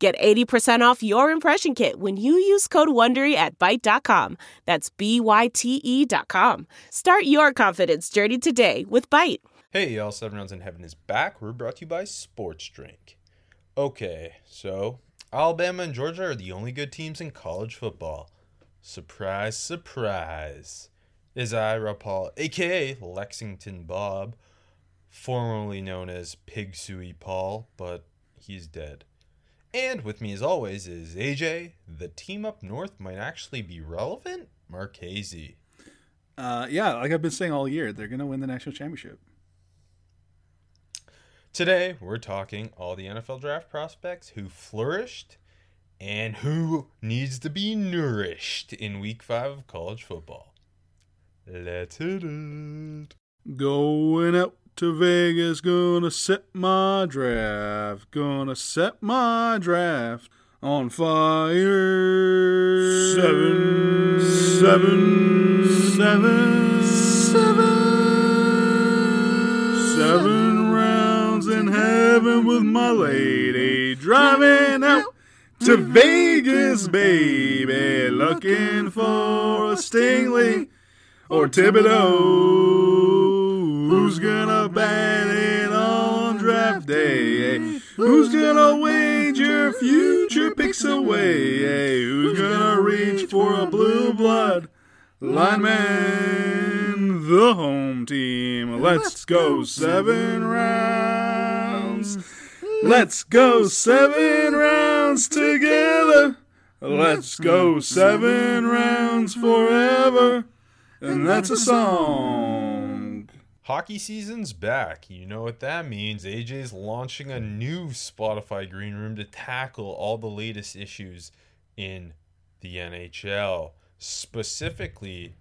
Get 80% off your impression kit when you use code WONDERY at Byte.com. That's B-Y-T-E dot com. Start your confidence journey today with Byte. Hey y'all, Seven Rounds in Heaven is back. We're brought to you by Sports Drink. Okay, so Alabama and Georgia are the only good teams in college football. Surprise, surprise. Is Ira Paul, aka Lexington Bob, formerly known as Pig Sooie Paul, but he's dead. And with me as always is AJ. The team up north might actually be relevant. Marchese. Uh, yeah, like I've been saying all year, they're gonna win the national championship. Today we're talking all the NFL draft prospects who flourished and who needs to be nourished in week five of college football. Let's hit it. Going out to Vegas, gonna set my draft, gonna set my draft on fire. Seven, seven, seven, seven, seven rounds in heaven with my lady, driving out to Vegas, baby, looking for a Stingley or Thibodeaux. Who's gonna bat it on draft day? eh? Who's gonna wager future picks away? eh? Who's gonna reach for a blue blood lineman? The home team. Let's go seven rounds. Let's go seven rounds together. Let's go seven rounds forever. And that's a song. Hockey season's back. You know what that means. AJ's launching a new Spotify Green Room to tackle all the latest issues in the NHL. Specifically,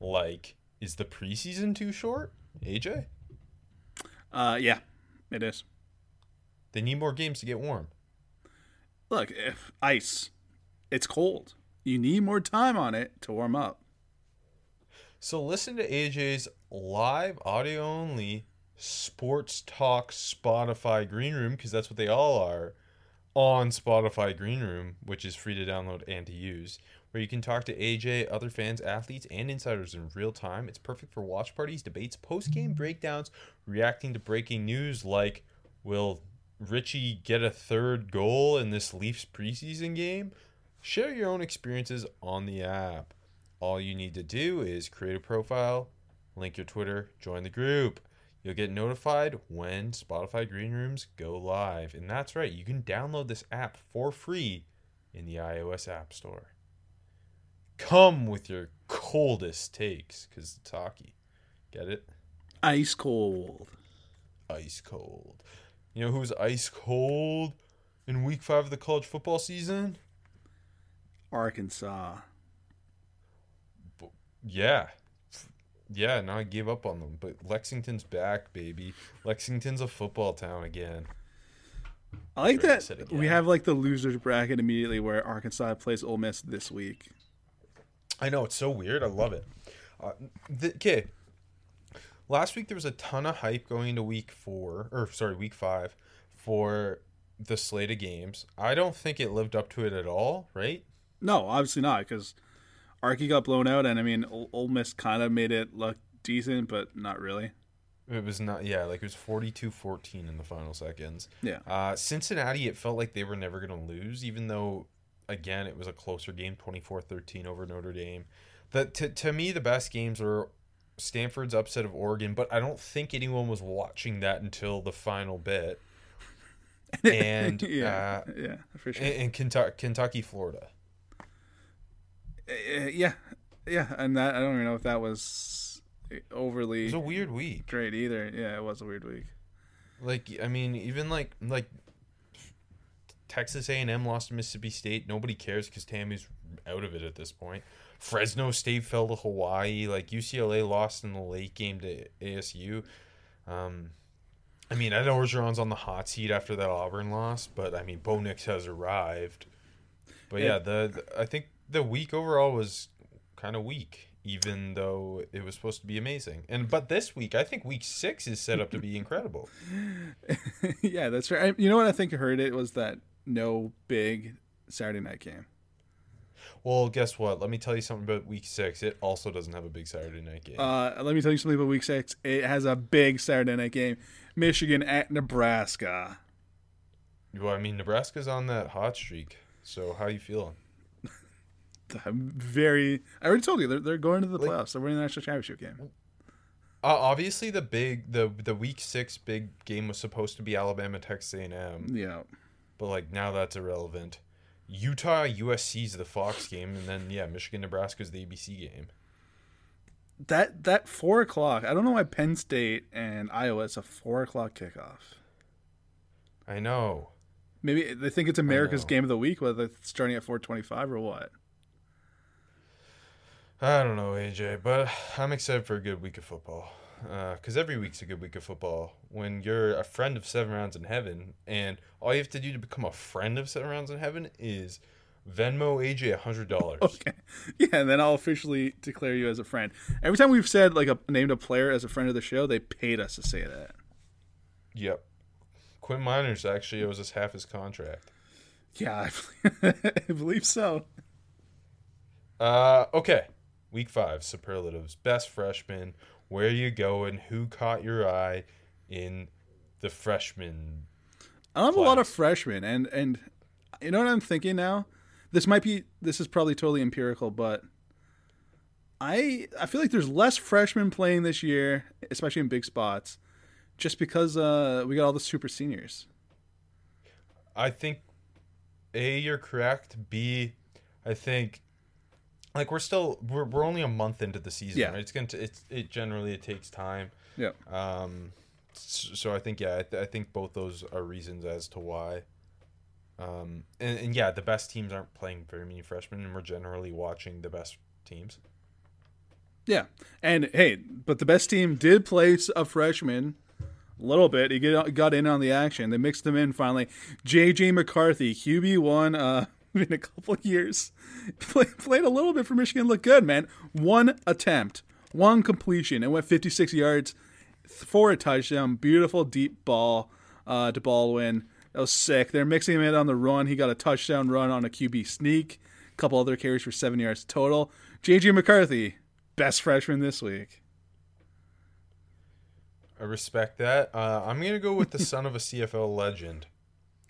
like, is the preseason too short? AJ? Uh, yeah, it is. They need more games to get warm. Look, if ice, it's cold. You need more time on it to warm up. So listen to AJ's live audio only sports talk Spotify Green Room because that's what they all are on Spotify Green Room, which is free to download and to use, where you can talk to AJ, other fans, athletes, and insiders in real time. It's perfect for watch parties, debates, post game breakdowns, reacting to breaking news like will Richie get a third goal in this Leafs preseason game? Share your own experiences on the app. All you need to do is create a profile, link your Twitter, join the group. You'll get notified when Spotify Green Rooms go live. And that's right, you can download this app for free in the iOS App Store. Come with your coldest takes because it's hockey. Get it? Ice cold. Ice cold. You know who's ice cold in week five of the college football season? Arkansas. Yeah. Yeah, now I gave up on them. But Lexington's back, baby. Lexington's a football town again. I like I that said we have like the losers bracket immediately where Arkansas plays Ole Miss this week. I know, it's so weird. I love it. Uh, the, okay. Last week there was a ton of hype going into week four, or sorry, week five, for the slate of games. I don't think it lived up to it at all, right? No, obviously not because Arky got blown out, and I mean Ole Miss kind of made it look decent, but not really. It was not, yeah, like it was 42 14 in the final seconds. Yeah. Uh, Cincinnati, it felt like they were never going to lose, even though, again, it was a closer game 24 13 over Notre Dame. The, to, to me, the best games were Stanford's upset of Oregon, but I don't think anyone was watching that until the final bit. And, yeah, uh, yeah, for sure. and, and Kentucky, Florida. Uh, yeah, yeah, and that I don't even know if that was It overly was a weird week. great either. Yeah, it was a weird week. Like, I mean, even like, like Texas A&M lost to Mississippi State. Nobody cares because Tammy's out of it at this point. Fresno State fell to Hawaii. Like UCLA lost in the late game to ASU. Um, I mean, I know Orgeron's on the hot seat after that Auburn loss, but I mean, Bo Nix has arrived. But yeah, Yeah. the, the I think the week overall was kind of weak, even though it was supposed to be amazing. And but this week, I think week six is set up to be incredible. yeah, that's right. I, you know what I think I heard it was that no big Saturday night game. Well, guess what? Let me tell you something about week six. It also doesn't have a big Saturday night game. Uh, let me tell you something about week six. It has a big Saturday night game. Michigan at Nebraska. well, I mean, Nebraska's on that hot streak. So how you feeling? I'm very. I already told you they're, they're going to the Like- playoffs. They're winning the national championship game. Uh, obviously, the big the the week six big game was supposed to be Alabama Texas A and M, Yeah. but like now that's irrelevant. Utah USC's the Fox game, and then yeah, Michigan Nebraska's the ABC game. That that four o'clock. I don't know why Penn State and Iowa is a four o'clock kickoff. I know. Maybe they think it's America's game of the week, whether it's starting at four twenty five or what. I don't know, AJ, but I'm excited for a good week of football. Because every week's a good week of football. When you're a friend of Seven Rounds in Heaven, and all you have to do to become a friend of Seven Rounds in Heaven is Venmo AJ $100. Okay. Yeah, and then I'll officially declare you as a friend. Every time we've said like a named a player as a friend of the show, they paid us to say that. Yep. Quinn Meinerz actually owes us half his contract. Yeah, I I believe so. Uh, okay. Week five, superlatives. Best freshman. Where you going? Who caught your eye in the freshman? I have a lot of freshmen, and and you know what I'm thinking now. This might be this is probably totally empirical, but I I feel like there's less freshmen playing this year, especially in big spots, just because uh, we got all the super seniors. I think A, you're correct. B, I think like we're still we're, we're only a month into the season, Yeah. right? It's gonna t- it's it generally it takes time. Yeah. Um, so I think yeah, I, th- I think both those are reasons as to why. Um, and, and yeah, the best teams aren't playing very many freshmen, and we're generally watching the best teams. Yeah, and hey, but the best team did place a freshman a little bit. He get, got in on the action. They mixed him in finally. JJ McCarthy, QB one, uh, in a couple years, Play, played a little bit for Michigan. Looked good, man. One attempt, one completion, and went 56 yards for a touchdown. Beautiful deep ball uh, to Baldwin. That was sick. They're mixing him in on the run. He got a touchdown run on a QB sneak. A couple other carries for seven yards total. JJ McCarthy, best freshman this week. I respect that. Uh, I'm gonna go with the son of a CFL legend.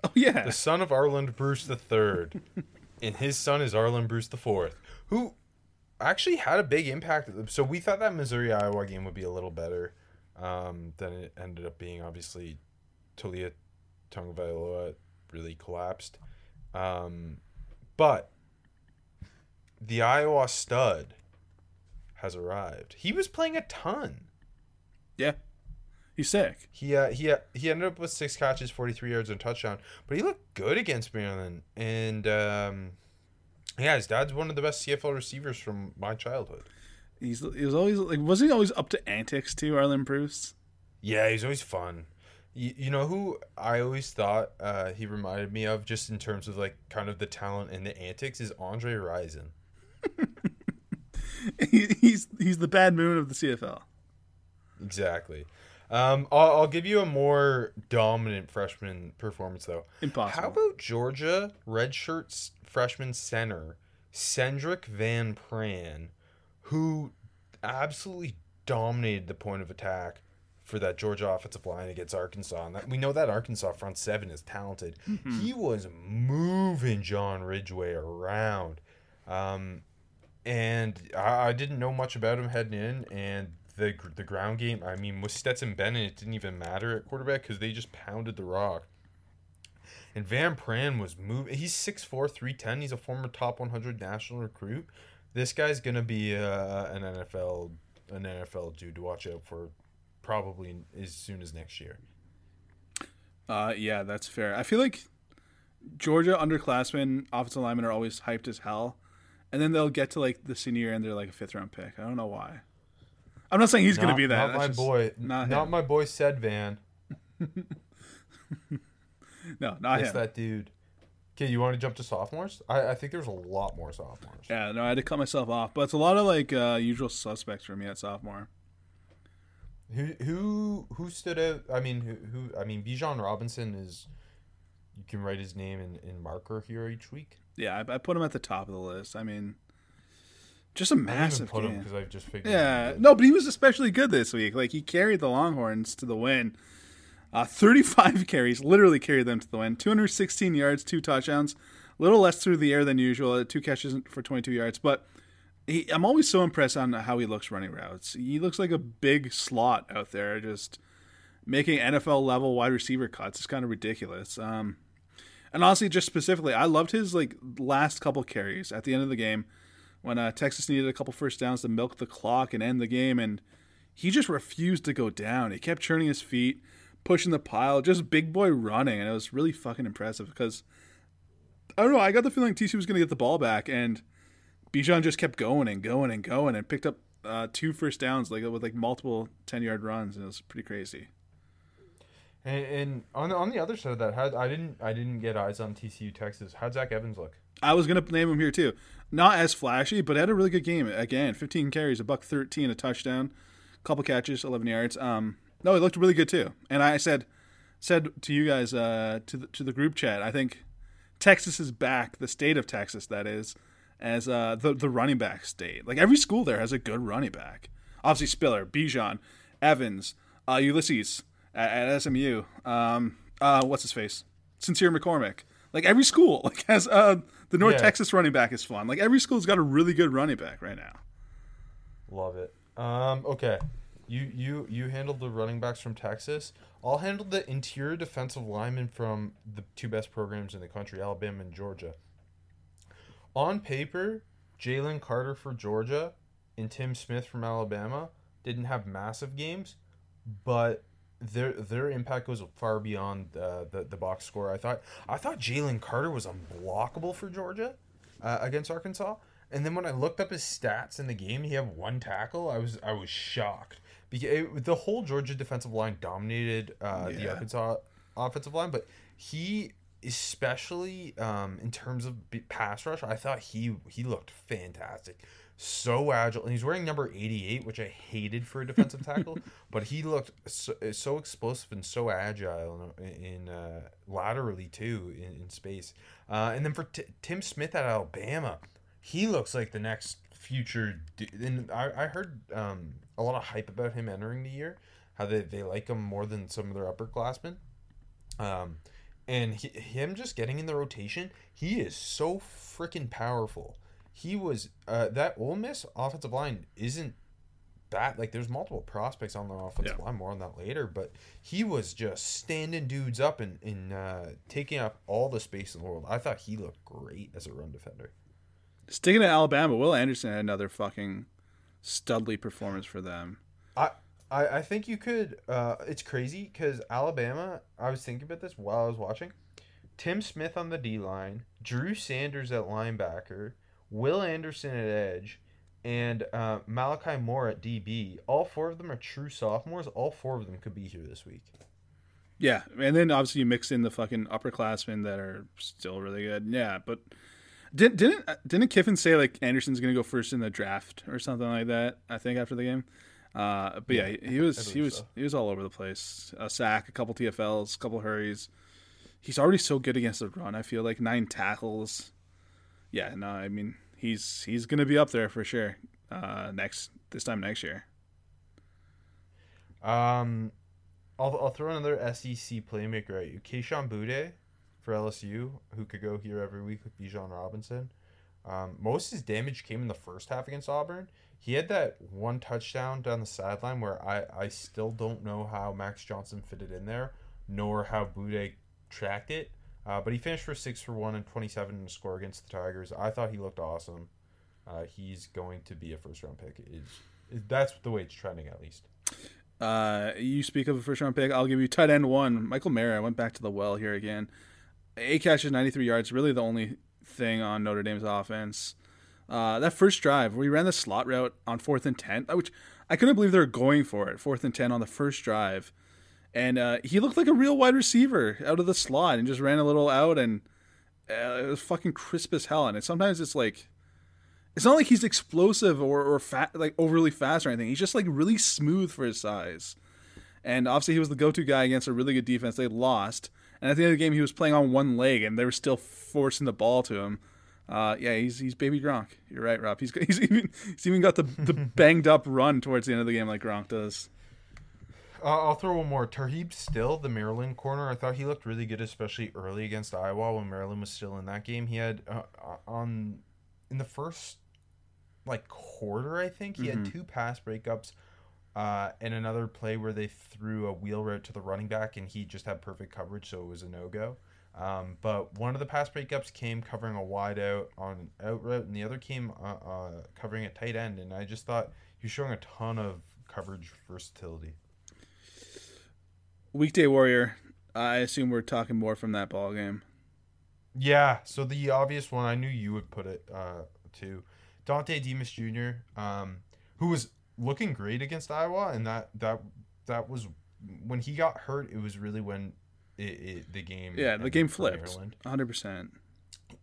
Oh yeah, the son of Arland Bruce III, and his son is Arland Bruce IV, who actually had a big impact. So we thought that Missouri Iowa game would be a little better um, than it ended up being. Obviously, Taulia Tagovailoa really collapsed, um, but the Iowa stud has arrived. He was playing a ton. yeah. He's sick. He uh, he uh, he ended up with six catches, forty three yards, and a touchdown. But he looked good against Maryland, and um, yeah, his dad's one of the best CFL receivers from my childhood. He's he was always like wasn't he always up to antics too, Arland Bruce? Yeah, he's always fun. You, you know who I always thought uh, he reminded me of, just in terms of like kind of the talent and the antics, is Andre Rison. He, he's he's the bad moon of the CFL. Exactly. Um, I'll, I'll give you a more dominant freshman performance though. Impossible. How about Georgia redshirt s- freshman center Sedrick Van Pran, who absolutely dominated the point of attack for that Georgia offensive line against Arkansas? And that, we know that Arkansas front seven is talented. He was moving John Ridgeway around. Um, and I, I didn't know much about him heading in, and the the ground game. I mean, with Stetson Bennett, it didn't even matter at quarterback because they just pounded the rock. And Van Pran was moving. He's 6'4", 310. He's a former top 100 national recruit. This guy's gonna be uh, an NFL an NFL dude to watch out for, probably as soon as next year. Uh, yeah, that's fair. I feel like Georgia underclassmen, offensive linemen are always hyped as hell, and then they'll get to like the senior and they're like a fifth round pick. I don't know why. I'm not saying he's going to be that. Not That's my just boy. not Not, my boy. Said Van. No, not It's him. that dude. Okay, you want to jump to sophomores? I, I think there's a lot more sophomores. Yeah, no, I had to cut myself off, but it's a lot of like uh, usual suspects for me at sophomore. Who who who stood out? I mean, who, who I mean, Bijan Robinson is. You can write his name in, in marker here each week. Yeah, I, I put him at the top of the list. I mean, just a massive put game. because I've just figured. Yeah, no, but he was especially good this week. Like he carried the Longhorns to the win. Uh, 35 carries, literally carried them to the win. 216 yards, two touchdowns. A little less through the air than usual. Two catches for 22 yards, but he, I'm always so impressed on how he looks running routes. He looks like a big slot out there, just making NFL level wide receiver cuts. It's kind of ridiculous. Um, and honestly, just specifically, I loved his like last couple carries at the end of the game when uh, Texas needed a couple first downs to milk the clock and end the game, and he just refused to go down. He kept churning his feet, pushing the pile, just big boy running, and it was really fucking impressive because I don't know. I got the feeling TC was going to get the ball back, and Bijan just kept going and going and going, and picked up uh, two first downs like with like multiple ten yard runs, and it was pretty crazy. And, on the, on the other side of that, how, I didn't I didn't get eyes on TCU Texas. How'd Zach Evans look? I was gonna name him here too. Not as flashy, but had a really good game. Again, 15 carries, a buck 13, a touchdown, a couple catches, 11 yards. Um, no, he looked really good too. And I said said to you guys uh, to the, to the group chat, I think Texas is back, the state of Texas that is, as uh, the the running back state. Like every school there has a good running back. Obviously Spiller, Bijan, Evans, uh, Ulysses at, at SMU. Um, uh, what's his face? Sincere McCormick. Like every school like has uh, the North Yeah. Texas running back is fun. Like every school's got a really good running back right now. Love it. Um, okay. You you you handled the running backs from Texas. I'll handle the interior defensive linemen from the two best programs in the country, Alabama and Georgia. On paper, Jalen Carter for Georgia and Tim Smith from Alabama didn't have massive games, but their their impact goes far beyond uh, the the box score. I thought I thought Jalen Carter was unblockable for Georgia uh, against Arkansas. And then when I looked up his stats in the game, he had one tackle. I was I was shocked because it, the whole Georgia defensive line dominated uh, the Arkansas offensive line, but he especially um, in terms of pass rush, I thought he he looked fantastic. So agile, and he's wearing number eighty-eight, which I hated for a defensive tackle. but he looked so, so explosive and so agile in, in uh, laterally too in, in space. Uh, and then for T- Tim Smith at Alabama, he looks like the next future. And I, I heard um, a lot of hype about him entering the year, how they, they like him more than some of their upperclassmen. Um, and he, him just getting in the rotation, he is so freaking powerful. He was uh, that Ole Miss offensive line isn't bad. Like there's multiple prospects on the offensive Yeah. line. More on that later, but he was just standing dudes up and, and uh, taking up all the space in the world. I thought he looked great as a run defender. Sticking to Alabama, Will Anderson had another fucking studly performance for them. I, I, I think you could. Uh, it's crazy because Alabama. I was thinking about this while I was watching. Tim Smith on the D line, Drew Sanders at linebacker, Will Anderson at edge, and uh, Malachi Moore at DB. All four of them are true sophomores. All four of them could be here this week. Yeah, and then obviously you mix in the fucking upperclassmen that are still really good. Yeah, but didn't didn't didn't Kiffin say like Anderson's gonna go first in the draft or something like that? I think after the game. Uh, but yeah, he, he was he was so. he was all over the place. A sack, a couple TFLs, a couple hurries. He's already so good against the run. I feel like nine tackles. Yeah, no, I mean he's he's gonna be up there for sure. Uh, next this time next year. Um, I'll, I'll throw another SEC playmaker at you. Kayshon Boutte for LSU, who could go here every week with Bijan Robinson. Um, most of his damage came in the first half against Auburn. He had that one touchdown down the sideline where I, I still don't know how Max Johnson fitted in there, nor how Boutte tracked it. Uh, but he finished for six for one and 27 in a score against the Tigers. I thought he looked awesome. Uh, he's going to be a first round pick. Is that's the way it's trending at least. Uh, you speak of a first round pick. I'll give you tight end one. Michael Mayer. I went back to the well here again. Eight catches, 93 yards. Really the only thing on Notre Dame's offense. Uh, that first drive, we ran the slot route on fourth and ten, which I couldn't believe they were going for it. Fourth and ten on the first drive, and uh, he looked like a real wide receiver out of the slot and just ran a little out, and uh, it was fucking crisp as hell. And sometimes it's like, it's not like he's explosive or or fat, like overly fast or anything. He's just like really smooth for his size. And obviously, he was the go-to guy against a really good defense. They lost, and at the end of the game, he was playing on one leg, and they were still forcing the ball to him. Uh, yeah, he's he's baby Gronk. You're right, Rob. He's he's even he's even got the the banged up run towards the end of the game like Gronk does. Uh, I'll throw one more. Tarheeb Still, the Maryland corner. I thought he looked really good, especially early against Iowa when Maryland was still in that game. He had uh, on in the first like quarter, I think he Mm-hmm. had two pass breakups. Uh, and another play where they threw a wheel route to the running back, and he just had perfect coverage, so it was a no go. Um, but one of the pass breakups came covering a wide out on an out route, and the other came uh, uh, covering a tight end. And I just thought he was showing a ton of coverage versatility. Weekday Warrior. I assume we're talking more from that ball game. Yeah, so the obvious one I knew you would put it uh, to Dontay Demus Jr., um, who was looking great against Iowa, and that that that was when he got hurt. It was really when it, it the game Yeah, the game flipped. Maryland. 100. percent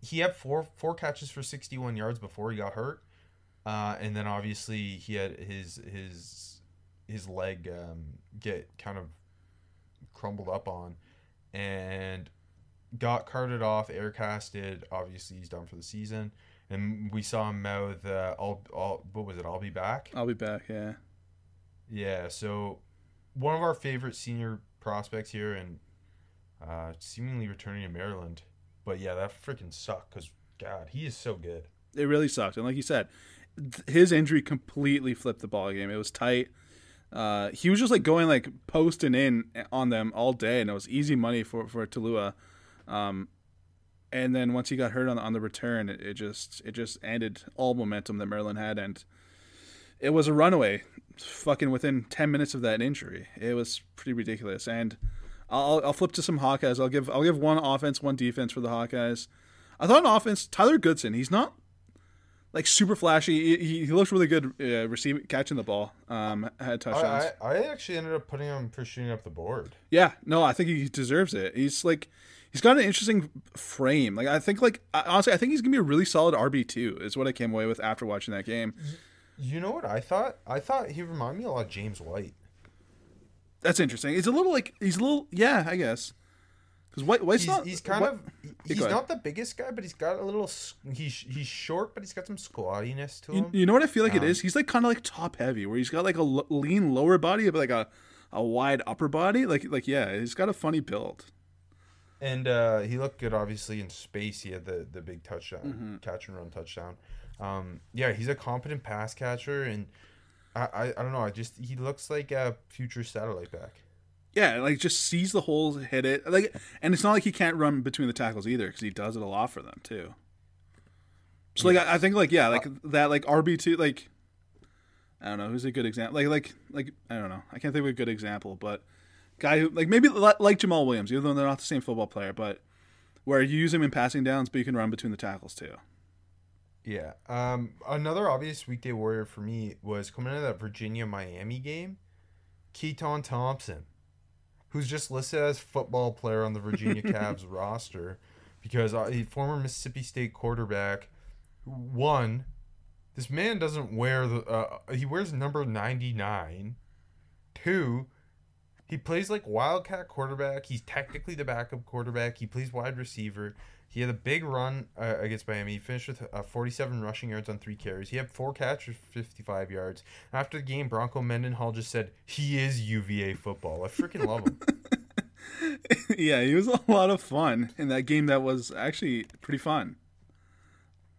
He had four four catches for sixty one yards before he got hurt, uh, and then obviously he had his his his leg um, get kind of crumbled up on, and got carted off, air casted. Obviously, he's done for the season. And we saw him mouth, uh, "I'll, I'll, what was it? I'll be back." I'll be back. Yeah. Yeah. So, one of our favorite senior prospects here, and uh, seemingly returning to Maryland. But yeah, that freaking sucked. Cause God, he is so good. It really sucked. And like you said, th- his injury completely flipped the ball game. It was tight. Uh, he was just like going like posting in on them all day, and it was easy money for for Taulia. Um, and then once he got hurt on the, on the return, it, it just it just ended all momentum that Maryland had, and it was a runaway. Fucking within ten minutes of that injury, it was pretty ridiculous. And I'll I'll flip to some Hawkeyes. I'll give I'll give one offense, one defense for the Hawkeyes. I thought on offense, Tyler Goodson. He's not like super flashy. He, he looks really good uh, receiving, catching the ball. Um, had touchdowns. I, I, I actually ended up putting him for shooting up the board. Yeah, no, I think he deserves it. He's like, he's got an interesting frame. Like, I think, like, honestly, I think he's gonna be a really solid RB two. Is what I came away with after watching that game. You know what I thought? I thought he reminded me a lot of James White. That's interesting. He's a little like he's a little, yeah, I guess. Because White, White's He's, not. he's kind of he's not the biggest guy, but he's got a little. He's he's short, but he's got some squattiness to You, him. you know what I feel like it Um, is? He's like kind of like top heavy, where he's got like a l- lean lower body, but like a a wide upper body. Like like yeah, he's got a funny build. And uh, he looked good, obviously in space. He had the the big touchdown, Mm-hmm. catch and run touchdown. Um, yeah, he's a competent pass catcher, and I, I I don't know. I just he looks like a future satellite back. Yeah, like just sees the holes, hit it. Like, and it's not like he can't run between the tackles either, because he does it a lot for them too. So like, I, I think like yeah, like that like RB two like, I don't know who's a good example. Like like like I don't know. I can't think of a good example, but guy who like maybe li- like Jamaal Williams, even though they're not the same football player, but where you use him in passing downs, but you can run between the tackles too. Yeah. Um, another obvious weekday warrior for me was coming out of that Virginia Miami game, Keytaon Thompson, who's just listed as football player on the Virginia Cavs roster because a former Mississippi State quarterback. One, this man doesn't wear the uh, he wears number 99. Two, he plays like wildcat quarterback. He's technically the backup quarterback. He plays wide receiver. He had a big run uh, against Miami. He finished with uh, 47 rushing yards on three carries. He had four catches 55 yards. After the game, Bronco Mendenhall just said, he is UVA football. I freaking love him. yeah, he was a lot of fun in that game. That was actually pretty fun.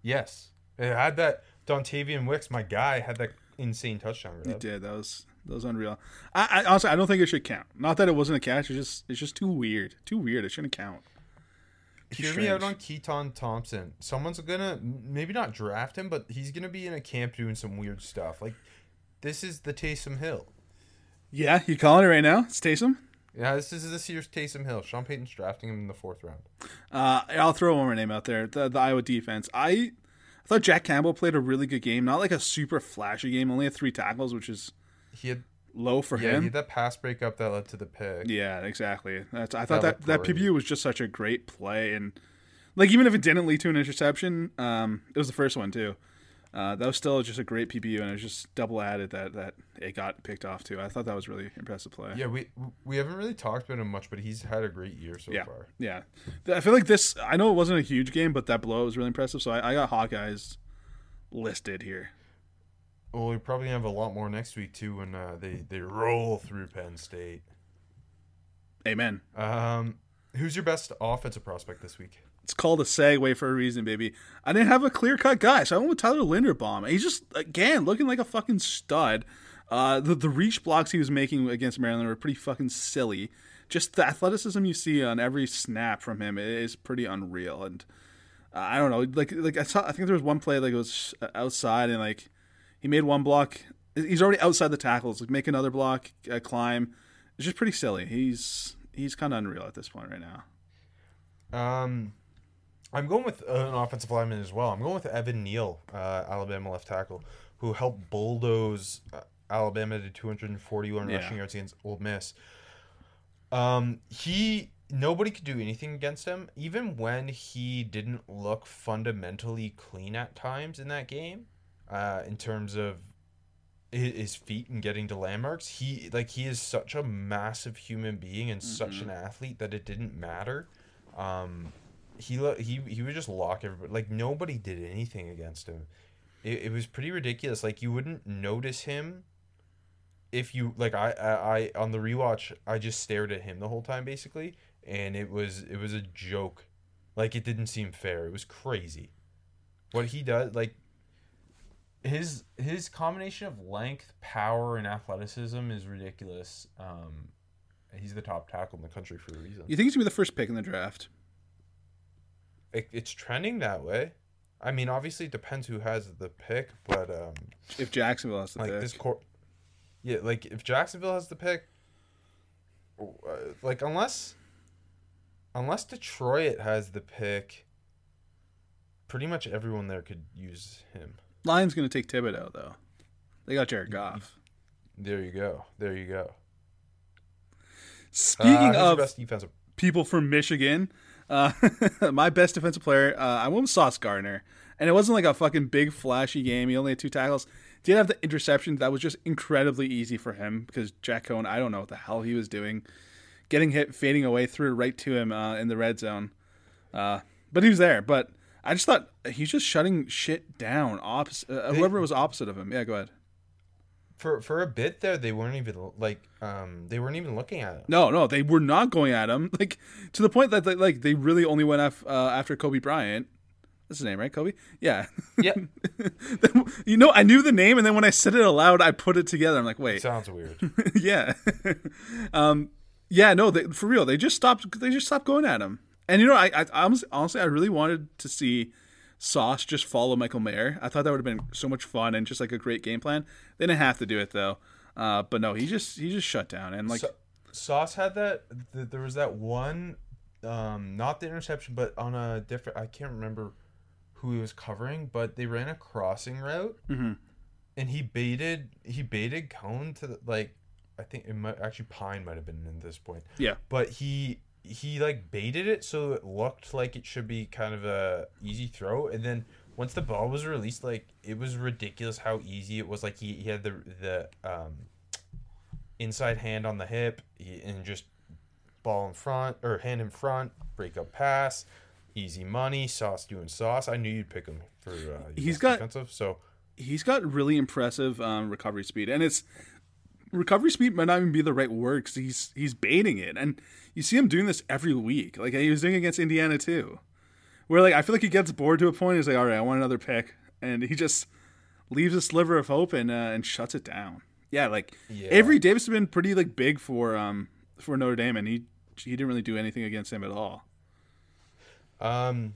yes. It had that Dontayvion Wicks, my guy, had that insane touchdown. He did. That was that was unreal. I, I honestly I don't think it should count. Not that it wasn't a catch. It's just it's just too weird. Too weird. It shouldn't count. Too Hear me out on Keytaon Thompson. Someone's gonna maybe not draft him, but he's gonna be in a camp doing some weird stuff. Like this is the Taysom Hill. Yeah, you calling it right now? It's Taysom. Yeah, this is this year's Taysom Hill. Sean Payton's drafting him in the fourth round. Uh, I'll throw one more name out there. The, the Iowa defense. I I thought Jack Campbell played a really good game. Not like a super flashy game. Only had three tackles, which is He had low for yeah, him. had that pass breakup that led to the pick. Yeah, exactly. That's I thought That that that. PBU was just such a great play, and like even if it didn't lead to an interception, um, it was the first one too. Uh, that was still just a great PBU, and it was just double added that that it got picked off too. I thought that was really impressive play. Yeah, we we haven't really talked about him much, but he's had a great year so Yeah. far. Yeah, I feel like this. I know it wasn't a huge game, but that blow was really impressive. So I, I got Hawkeyes listed here. Well, we probably have a lot more next week too when uh, they they roll through Penn State. Amen. Um, who's your best offensive prospect this week? It's called a segue for a reason, baby. I didn't have a clear cut guy, so I went with Tyler Linderbaum. He's just again looking like a fucking stud. Uh, the the reach blocks he was making against Maryland were pretty fucking silly. Just the athleticism you see on every snap from him is pretty unreal. And uh, I don't know, like like I saw, I think there was one play like it was outside and like he made one block. He's already outside the tackles. Like make another block, uh, climb. It's just pretty silly. He's he's kind of unreal at this point right now. Um, I'm going with uh, an offensive lineman as well. I'm going with Evan Neal, uh, Alabama left tackle, who helped bulldoze uh, Alabama to 241 Yeah. rushing yards against Ole Miss. Um, he nobody could do anything against him, even when he didn't look fundamentally clean at times in that game. Uh, in terms of his feet and getting to landmarks, he like he is such a massive human being and such an athlete that it didn't matter. Um, he lo- he he would just lock everybody. Like nobody did anything against him. It, it was pretty ridiculous. Like you wouldn't notice him if you like I, I I on the rewatch I just stared at him the whole time basically and it was it was a joke. Like it didn't seem fair. It was crazy. What he does like his his combination of length, power and athleticism is ridiculous. Um he's the top tackle in the country for a reason. You think he's gonna be the first pick in the draft? It, it's trending that way. I mean, obviously it depends who has the pick, but um If Jacksonville has the like pick. this court yeah like if jacksonville has the pick uh, like unless unless detroit has the pick pretty much everyone there could use him Lions gonna take Thibodeaux though. They got Jared Goff. there you go there you go Speaking Uh, of people from Michigan, uh, my best defensive player, uh, I went with Sauce Gardner, and it wasn't like a fucking big flashy game. He only had two tackles. Did have the interception that was just incredibly easy for him because Jack Coan, I don't know what the hell he was doing, getting hit, fading away, threw right to him uh, in the red zone. Uh, but he was there. But I just thought he's just shutting shit down. Opposite, uh, whoever was opposite of him. Yeah, go ahead. for for a bit there they weren't even like um they weren't even looking at him No, no, they were not going at him. Like to the point that they, like they really only went af- uh, after Coby Bryant. That's his name, right? Kobe. Yeah. yeah you know, I knew the name, and then when I said it aloud, I put it together. I'm like, wait, sounds weird yeah, um, yeah. No, they, for real, they just stopped. They just stopped going at him. And you know, I, I honestly, honestly, I really wanted to see Sauce just follow Michael Mayer. I thought that would have been so much fun and just like a great game plan. They didn't have to do it though. Uh, but no, he just he just shut down and like Sa- sauce had that th- there was that one um not the interception but on a different i can't remember who he was covering but they ran a crossing route Mhm. and he baited he baited Coan to the, like i think it might actually Pyne might have been in this point yeah, but he he like baited it so it looked like it should be kind of a easy throw and then once the ball was released like it was ridiculous how easy it was. Like he, he had the the um inside hand on the hip he, and just ball in front or hand in front break up pass easy money sauce doing sauce. I knew you'd pick him for uh, He's got- defensive so he's got really impressive um, recovery speed, and it's recovery speed might not even be the right word because he's he's baiting it, and you see him doing this every week. Like he was doing against Indiana too, where like I feel like he gets bored to a point. He's like, all right, I want another pick, and he just leaves a sliver of hope and uh, and shuts it down. Yeah, like Yeah. Avery Davis has been pretty like big for um for Notre Dame, and he he didn't really do anything against him at all. Um,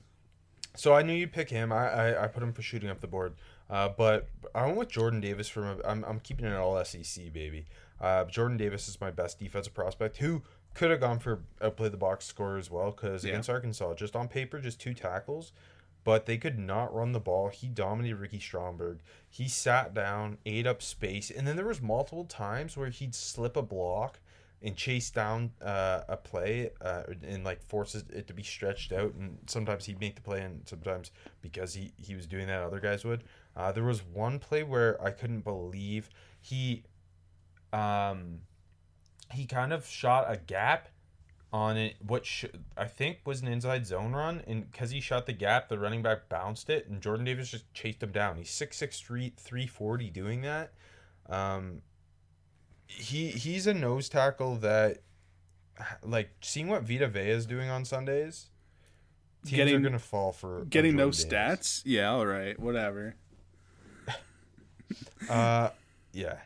so I knew you'd pick him. I, I, I put him for shooting up the board. Uh, but I went with Jordan Davis from. A, I'm I'm keeping it all SEC baby. Uh, Jordan Davis is my best defensive prospect who could have gone for outplay the box score as well because Yeah. against Arkansas, just on paper, just two tackles. but they could not run the ball. He dominated Ricky Stromberg. He sat down, ate up space, and then there was multiple times where he'd slip a block and chase down uh, a play uh, and like forces it to be stretched out. And sometimes he'd make the play, and sometimes because he he was doing that, other guys would. Uh, there was one play where I couldn't believe he, um, he kind of shot a gap on it. What sh- I think was an inside zone run, and because he shot the gap, the running back bounced it, and Jordan Davis just chased him down. He's 6'6", 340 doing that. Um, he he's a nose tackle that, like, seeing what Vita Vea is doing on Sundays. Teams Getting- are gonna fall for Getting Davis. stats? Yeah, all right, whatever. Uh, yeah.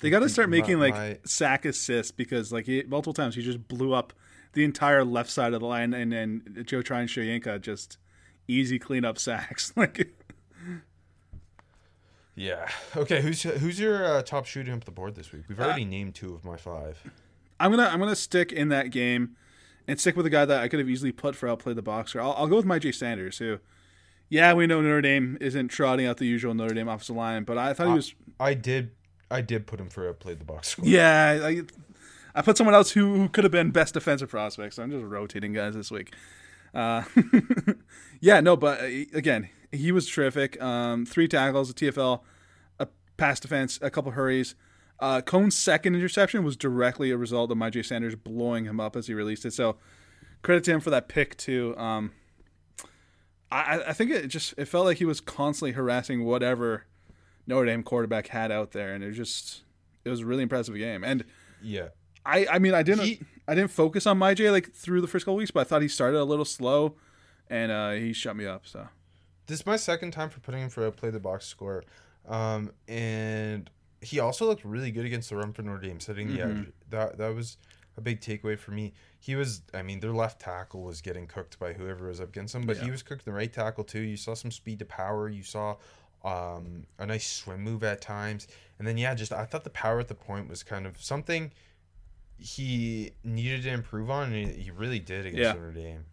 They got to start making like my- sack assists because like he, multiple times he just blew up the entire left side of the line, and then Joe Tryon Shoyinka just easy cleanup sacks. like Yeah. Okay. Who's who's your uh, top shooter up the board this week? We've already named two of my five. I'm gonna I'm gonna stick in that game and stick with the guy that I could have easily put for outplay the boxer. I'll, I'll go with Myjai Sanders, who, yeah, we know Notre Dame isn't trotting out the usual Notre Dame offensive line, but I thought he was I did. I did put him for a play the box score. Yeah, I, I put someone else who, who could have been best defensive prospect. So I'm just rotating guys this week. Uh, yeah, no, but uh, again, he was terrific. Um, three tackles, a TFL, a pass defense, a couple hurries. Uh, Coan's second interception was directly a result of Myjai Sanders blowing him up as he released it. So credit to him for that pick too. Um, I, I think it just it felt like he was constantly harassing whatever Notre Dame quarterback had out there, and it was just it was a really impressive game. And Yeah. I I mean I didn't He- I didn't focus on Myjai like through the first couple weeks, but I thought he started a little slow, and uh, he shut me up. So This is my second time for putting him for a play the box score, um, and he also looked really good against the run for Notre Dame, setting the edge. That that was a big takeaway for me. He was, I mean, their left tackle was getting cooked by whoever was up against him, but he was cooked the right tackle too. You saw some speed to power. You saw um, a nice swim move at times, and then yeah, just I thought the power at the point was kind of something he needed to improve on, and he, really did against Yeah. Notre Dame.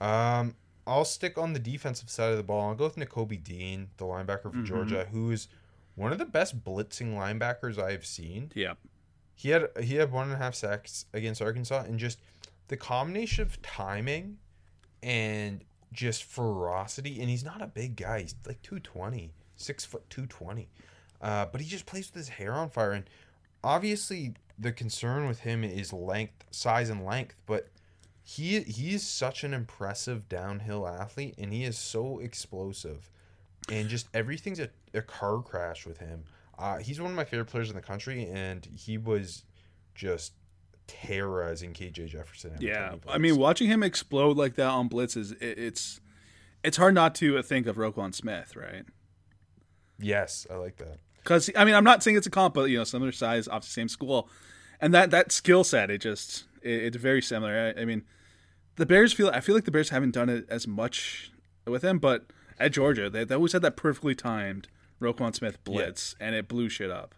Um, I'll stick on the defensive side of the ball. I'll go with Nakobe Dean, the linebacker for Mm-hmm. Georgia, who is one of the best blitzing linebackers I've seen. yeah, He had he had one and a half sacks against Arkansas, and just the combination of timing and just ferocity. And he's not a big guy; he's like 220, six foot two twenty. Uh, but he just plays with his hair on fire, and obviously the concern with him is length, size, and length. But he he is such an impressive downhill athlete, and he is so explosive, and just everything's a, a car crash with him. Uh, he's one of my favorite players in the country, and he was just terrorizing KJ Jefferson. every time yeah. I mean, watching him explode like that on blitzes, it, it's it's hard not to think of Roquan Smith, right? yes, I like that. Because I mean, I'm not saying it's a comp, but you know, similar size, off the same school, and that that skill set, it just it, it's very similar. I, I mean, the Bears feel I feel like the Bears haven't done it as much with him, but at Georgia, they, they always had that perfectly timed Roquan Smith blitz, and it blew shit up.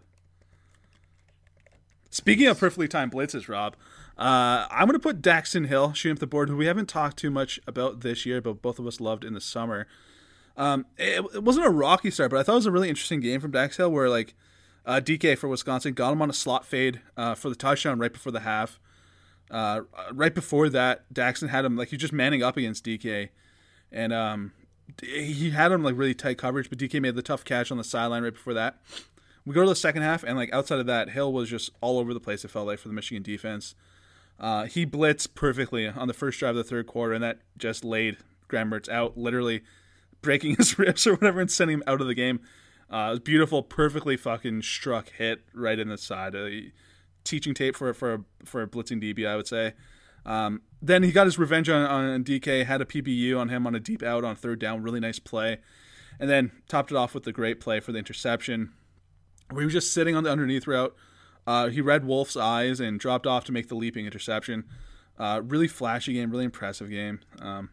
Speaking of perfectly timed blitzes, Rob, uh, I'm going to put Daxton Hill shooting up the board, who we haven't talked too much about this year, but both of us loved in the summer. Um, it, it wasn't a rocky start, but I thought it was a really interesting game from Dax Hill, where like uh, DK for Wisconsin got him on a slot fade uh, for the touchdown right before the half. Uh, right before that, Daxton had him like he's just manning up against DK, and um, he had him like really tight coverage, but DK made the tough catch on the sideline right before that. We go to the second half, and like outside of that, Hill was just all over the place. It felt like for the Michigan defense. Uh, he blitzed perfectly on the first drive of the third quarter, and that just laid Graham Mertz out, literally breaking his ribs or whatever, and sending him out of the game. Uh, it was beautiful, perfectly fucking struck hit right in the side. Uh, teaching tape for for for a blitzing DB, I would say. Um, then he got his revenge on, on DK, had a PBU on him on a deep out on third down, really nice play, and then topped it off with the great play for the interception, where he was just sitting on the underneath route. Uh, he read Wolf's eyes and dropped off to make the leaping interception. Uh, really flashy game, really impressive game. Um,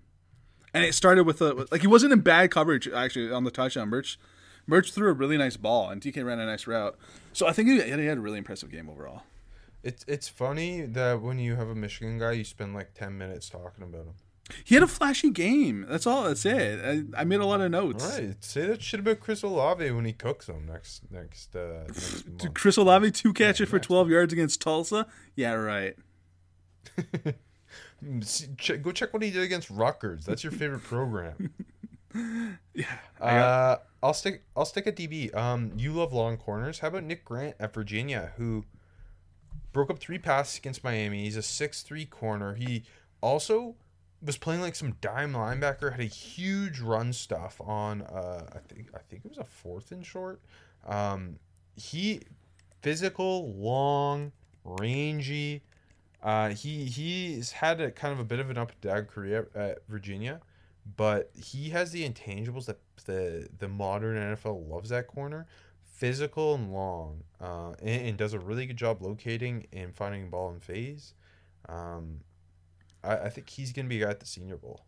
and it started with a like he wasn't in bad coverage actually on the touchdown. Merch, Merch threw a really nice ball, and DK ran a nice route. So I think he, he had a really impressive game overall. It's it's funny that when you have a Michigan guy, you spend like ten minutes talking about him. He had a flashy game. That's all. That's it. I, I made a lot of notes. All right, say that shit about Chris Olave when he cooks them next next uh, next month. Chris Olave two catches for next 12 yards against Tulsa. Yeah, right. Mm, Go check what he did against Rutgers. That's your favorite program. Yeah. Uh, I'll stick. I'll stick at DB. Um, you love long corners. How about Nick Grant at Virginia, who broke up three passes against Miami? He's a six-three corner. He also was playing like some dime linebacker. Had a huge run stuff on. Uh, I think. I think it was a fourth and short. Um, he physical, long, rangy. Uh, he he's had a kind of a bit of an up and down career at Virginia, but he has the intangibles that the the modern NFL loves that corner, physical and long, uh, and, and does a really good job locating and finding ball in phase. Um, I, I think he's gonna be a guy at the Senior Bowl.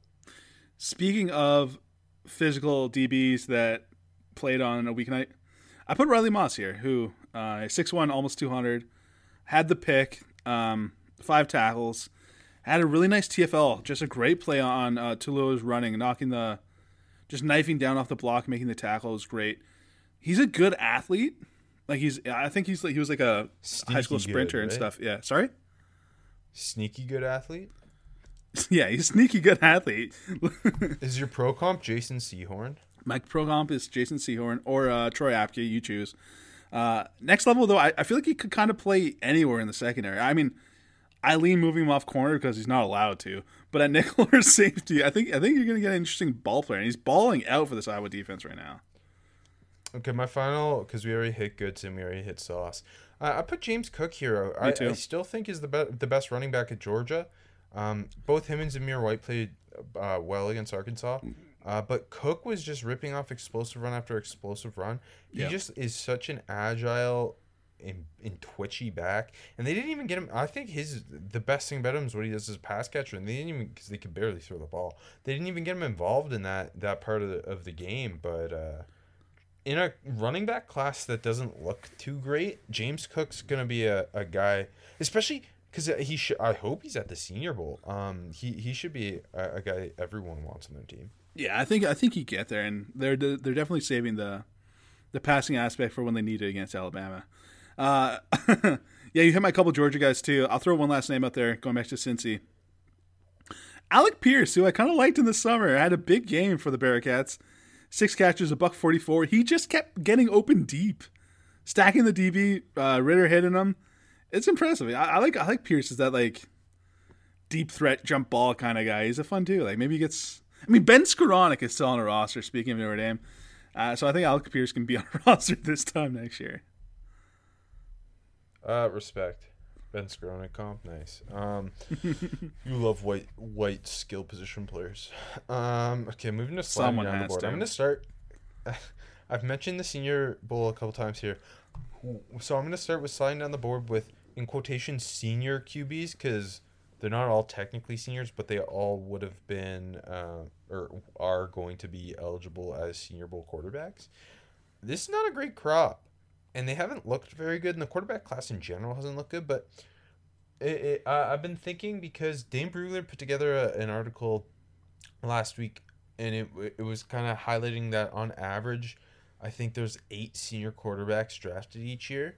Speaking of physical DBs that played on a weeknight, I put Riley Moss here, who uh, is 6'1", almost 200, had the pick, um, five tackles, had a really nice TFL, just a great play on uh, Tulo's running, knocking the, just knifing down off the block, making the tackle was great. He's a good athlete. Like he's, I think he's like he was like a high school Sneaky good, sprinter and right? stuff. Yeah, sorry. Sneaky good athlete. yeah, he's a sneaky good athlete. Is your pro comp Jason Sehorn? My pro comp is Jason Sehorn or uh, Troy Apke, you choose. Uh, next level though, I, I feel like he could kind of play anywhere in the secondary. I mean, I lean moving him off corner because he's not allowed to. But at nickel or safety, I think I think you're gonna get an interesting ball player, and he's balling out for this Iowa defense right now. Okay, my final because we already hit Goodson, we already hit Sauce. Uh, I put James Cook here. I. I still think is the be- the best running back at Georgia. Um, both him and Zamir White played uh, well against Arkansas, uh, but Cook was just ripping off explosive run after explosive run. He Yeah. just is such an agile and, and twitchy back, and they didn't even get him. I think his the best thing about him is what he does as a pass catcher, and they didn't even because they could barely throw the ball. They didn't even get him involved in that that part of the, of the game, but. Uh, in a running back class that doesn't look too great, James Cook's gonna be a, a guy, especially because he should. I hope he's at the Senior Bowl. Um, he he should be a, a guy everyone wants on their team. Yeah, I think I think he get there, and they're they're definitely saving the the passing aspect for when they need it against Alabama. Uh, yeah, you hit my couple Georgia guys too. I'll throw one last name out there, going back to Cincy. Alec Pierce, who I kind of liked in the summer, had a big game for the Bearcats. Six catches, a buck forty-four. He just kept getting open deep, stacking the DB. Uh, Ridder hitting him. It's impressive. I, I like I like Pierce as that like deep threat jump ball kind of guy. He's a fun too. Like maybe he gets. I mean, Ben Skowronek is still on a roster. Speaking of Notre Dame, uh, so I think Alec Pierce can be on a roster this time next year. Uh, respect. Ben Skowronek comp, nice. Um, you love white white skill position players. Um, okay, moving to sliding Someone down the board. to. I'm gonna start. I've mentioned the Senior Bowl a couple times here, so I'm gonna start with sliding down the board with in quotation senior QBs because they're not all technically seniors, but they all would have been uh, or are going to be eligible as Senior Bowl quarterbacks. This is not a great crop and they haven't looked very good. And the quarterback class in general hasn't looked good. But it, it, uh, I've been thinking because Dane Brugler put together a, an article last week, and it it was kind of highlighting that on average, I think there's eight senior quarterbacks drafted each year,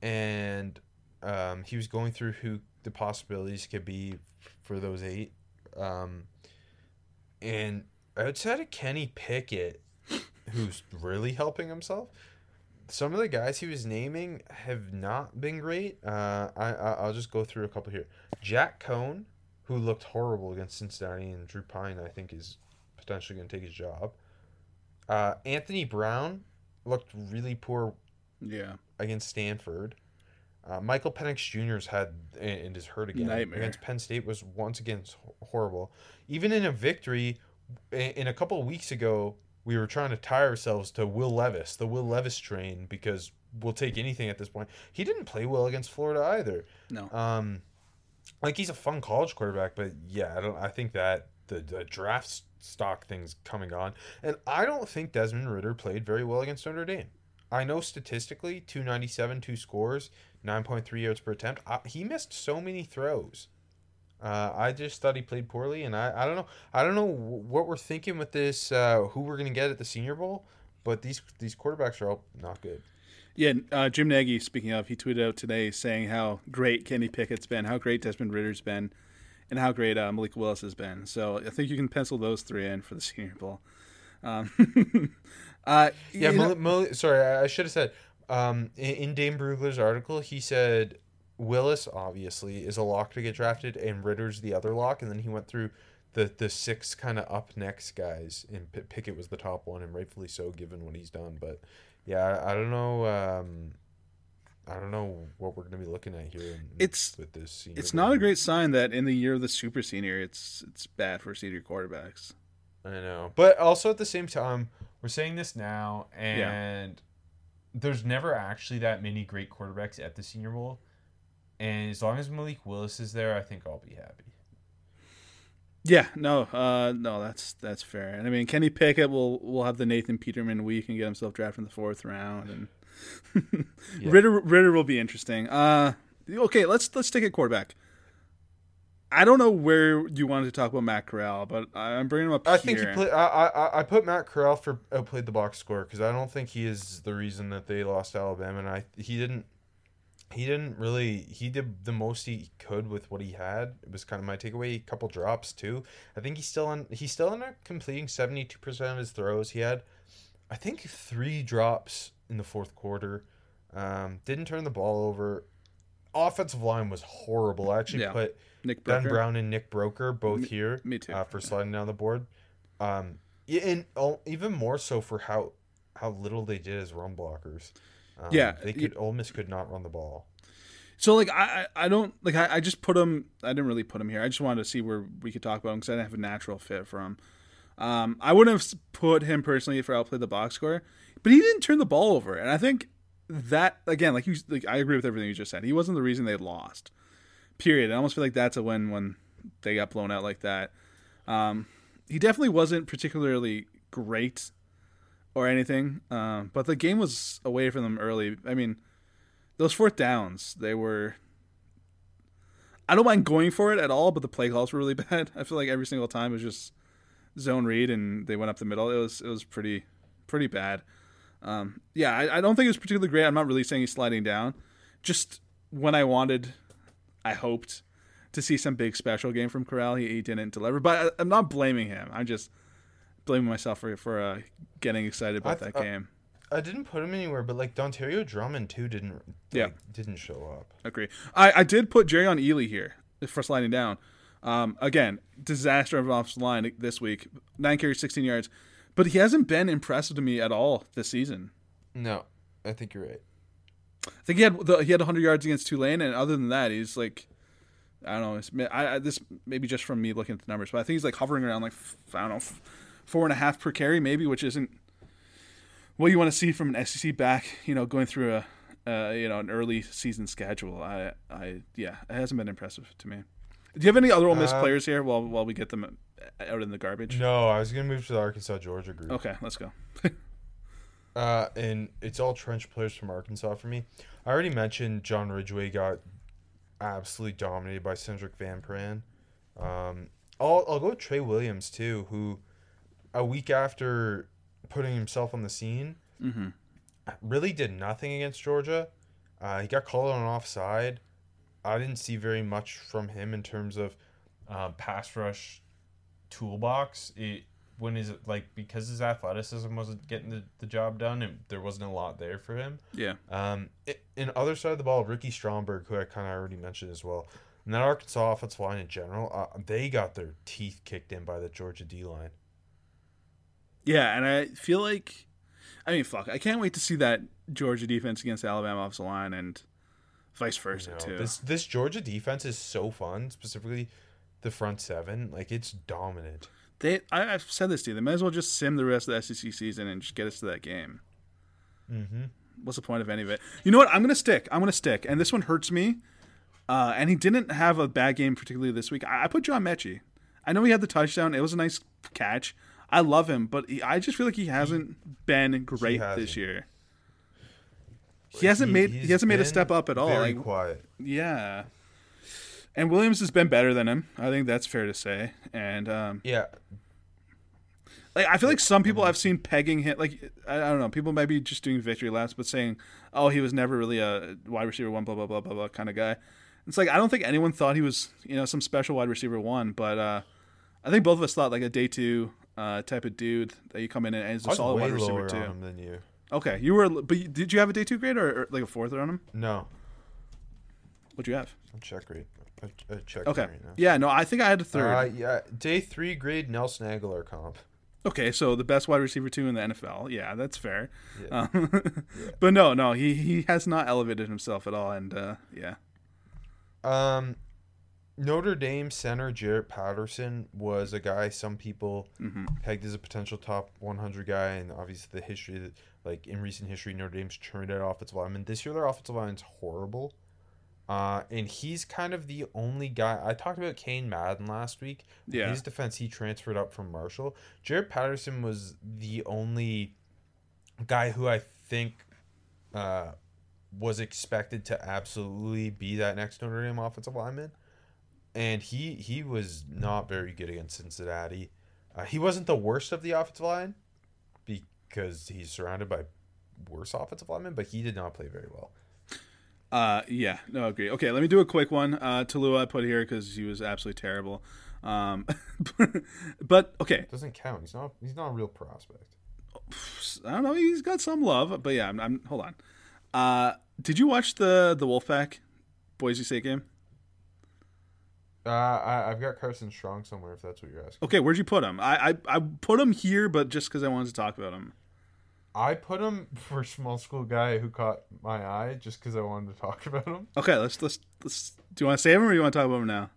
and um, he was going through who the possibilities could be for those eight. Um, and outside of Kenny Pickett, who's really helping himself, some of the guys he was naming have not been great. Uh, I, I I'll just go through a couple here. Jack Coan, who looked horrible against Cincinnati, and Drew Pyne, I think, is potentially going to take his job. Uh, Anthony Brown looked really poor Yeah, against Stanford. Uh, Michael Penix Jr.'s had and is hurt again Nightmare. against Penn State was once again horrible. Even in a victory, in a couple of weeks ago, we were trying to tie ourselves to Will Levis, the Will Levis train, because we'll take anything at this point. He didn't play well against Florida either. no. Um, like he's a fun college quarterback, but yeah, I don't. I think that the, the draft stock thing's coming on, and I don't think Desmond Ridder played very well against Notre Dame. I know statistically, two ninety seven, two scores, nine point three yards per attempt. I, he missed so many throws. Uh, I just thought he played poorly, and I, I don't know I don't know what we're thinking with this. Uh, who we're gonna get at the Senior Bowl, but these these quarterbacks are all not good. Yeah, uh, Jim Nagy, speaking of, he tweeted out today saying how great Kenny Pickett's been, how great Desmond Ridder's been, and how great uh, Malik Willis has been. So I think you can pencil those three in for the Senior Bowl. Um, uh, Yeah, Malik, Malik, sorry, I, I should have said. Um, in, in Dane Brugler's article, he said Willis obviously is a lock to get drafted, and Ridder's the other lock, and then he went through the the six kind of up next guys, and P- Pickett was the top one, and rightfully so, given what he's done. But yeah, I, I don't know. Um, I don't know what we're going to be looking at here. In, It's- with this. Senior it's not a great sign that in the year of the super senior, it's it's bad for senior quarterbacks. I know. But also at the same time, we're saying this now, and there's never actually that many great quarterbacks at the Senior Bowl. And as long as Malik Willis is there, I think I'll be happy. Yeah, no, uh, no, that's that's fair. And I mean, Kenny Pickett will will have the Nathan Peterman week and get himself drafted in the fourth round, and Yeah. Ridder Ridder will be interesting. Uh, okay, let's let's take a quarterback. I don't know where you wanted to talk about Matt Corral, but I'm bringing him up I here. think he play, I, I I put Matt Corral for outplayed the box score because I don't think he is the reason that they lost Alabama, and I he didn't he didn't really he did the most he could with what he had. It was kind of my takeaway. A couple drops too. I think he's still on. He's still on completing seventy two percent of his throws. He had, I think, three drops in the fourth quarter. Um, didn't turn the ball over. Offensive line was horrible. I actually Yeah. put Nick Ben. Brown and Nick Broeker both here me too. uh, for sliding down the board. Um, yeah, and oh, even more so for how how little they did as run blockers. Um, Yeah, they could. Ole Miss could not run the ball. So like I I I don't like I, I just put him I didn't really put him here. I just wanted to see where we could talk about him because I didn't have a natural fit for him. Um, I wouldn't have put him personally for outplay the box score, but he didn't turn the ball over, and I think that again, like you, like I agree with everything you just said. He wasn't the reason they lost. Period. I almost feel like that's a win when they got blown out like that. Um, he definitely wasn't particularly great or anything, um, but the game was away from them early. I mean, those fourth downs, they were. I don't mind going for it at all, but the play calls were really bad. I feel like every single time it was just zone read and they went up the middle. It was it was pretty pretty bad. Um, yeah, I, I don't think it was particularly great. I'm not really saying he's sliding down. Just when I wanted, I hoped to see some big special game from Corral, he, he didn't deliver. But I, I'm not blaming him. I'm just blaming myself for for uh, getting excited about th- that uh, game. I didn't put him anywhere, but like Dontario Drummond too didn't. Like, Yeah. didn't show up. Agree. I, I did put Jerry on Ely here for sliding down. Um, again, disaster of offensive line this week. Nine carries, 16 yards. But he hasn't been impressive to me at all this season. No, I think you're right. I think he had the, he had 100 yards against Tulane, and other than that, he's like, I don't know. It's, I, I, this maybe just from me looking at the numbers, but I think he's like hovering around like I don't know, four and a half per carry, maybe, which isn't what you want to see from an SEC back. You know, going through a uh, you know an early season schedule. I I yeah, it hasn't been impressive to me. Do you have any other Ole Miss Uh, players here while while we get them out in the garbage? No, I was gonna move to the Arkansas Georgia group. Okay, let's go. Uh, and it's all trench players from Arkansas for me. I already mentioned John Ridgeway got absolutely dominated by Sedrick Van Pran. Um, I'll, I'll go with Trey Williams too, who a week after putting himself on the scene Mm-hmm. really did nothing against Georgia. Uh, he got called on an offside. I didn't see very much from him in terms of uh, pass rush toolbox. It when is it like because his athleticism wasn't getting the, the job done, and there wasn't a lot there for him. Yeah. Um, in other side of the ball, Ricky Stromberg, who I kind of already mentioned as well, and that Arkansas offensive line in general, uh, they got their teeth kicked in by the Georgia D line. Yeah, and I feel like, I mean, fuck, I can't wait to see that Georgia defense against Alabama offensive line and vice versa You know, too. This this Georgia defense is so fun, specifically the front seven. Like it's dominant. They, I, I've said this to you. They might as well just sim the rest of the SEC season and just get us to that game. Mm-hmm. What's the point of any of it? You know what? I'm gonna stick. I'm gonna stick. And this one hurts me. Uh, and he didn't have a bad game particularly this week. I, I put John Metchie. I know he had the touchdown. It was a nice catch. I love him, but he, I just feel like he hasn't been great hasn't. this year. He hasn't made he hasn't made a step up at all. Very Like, quiet. Yeah. And Williams has been better than him. I think that's fair to say. And um, Yeah, like I feel like some people I've seen pegging him. Like I, I don't know. People might be just doing victory laps, but saying, "Oh, he was never really a wide receiver one, blah blah blah blah blah kind of guy." It's like I don't think anyone thought he was, you know, some special wide receiver one, but uh, I think both of us thought like a day two uh, type of dude that you come in and is I a solid wide receiver too. on him than you. Okay, you were, but did you have a day two grade or, or like a fourth on him? No, What'd you have? I'll check grade. I, I check Okay, now. yeah, no, I think I had a third. Uh, yeah, day three grade Nelson Agholor comp. Okay, so the best wide receiver two in the NFL. Yeah, that's fair. Yeah. Um, But no, no, he he has not elevated himself at all, and uh, yeah, Um, Notre Dame center Jarrett Patterson was a guy some people hmm pegged as a potential top 100 guy, and obviously the history, that like in recent history, Notre Dame's churned out offensive linemen. This year, their offensive line's horrible. Uh, and he's kind of the only guy. I talked about Cain Madden last week. Yeah. His defense, he transferred up from Marshall. Jarrett Patterson was the only guy who I think uh, was expected to absolutely be that next Notre Dame offensive lineman. And he he was not very good against Cincinnati. Uh, he wasn't the worst of the offensive line because he's surrounded by worse offensive linemen, but he did not play very well. Uh, yeah, no, agree. Okay, let me do a quick one. Uh, Taulia I put here because he was absolutely terrible. Um, but okay, Doesn't count. He's not. He's not a real prospect. I don't know. He's got some love, but yeah, I'm, I'm hold on. Uh, did you watch the the Wolfpack Boise State game? Uh, I, I've got Carson Strong somewhere. If that's what you're asking. Okay, where'd you put him? I I, I put him here, but just because I wanted to talk about him. I put him for small school guy who caught my eye just because I wanted to talk about him. Okay, let's let's let's. Do you want to save him or do you want to talk about him now?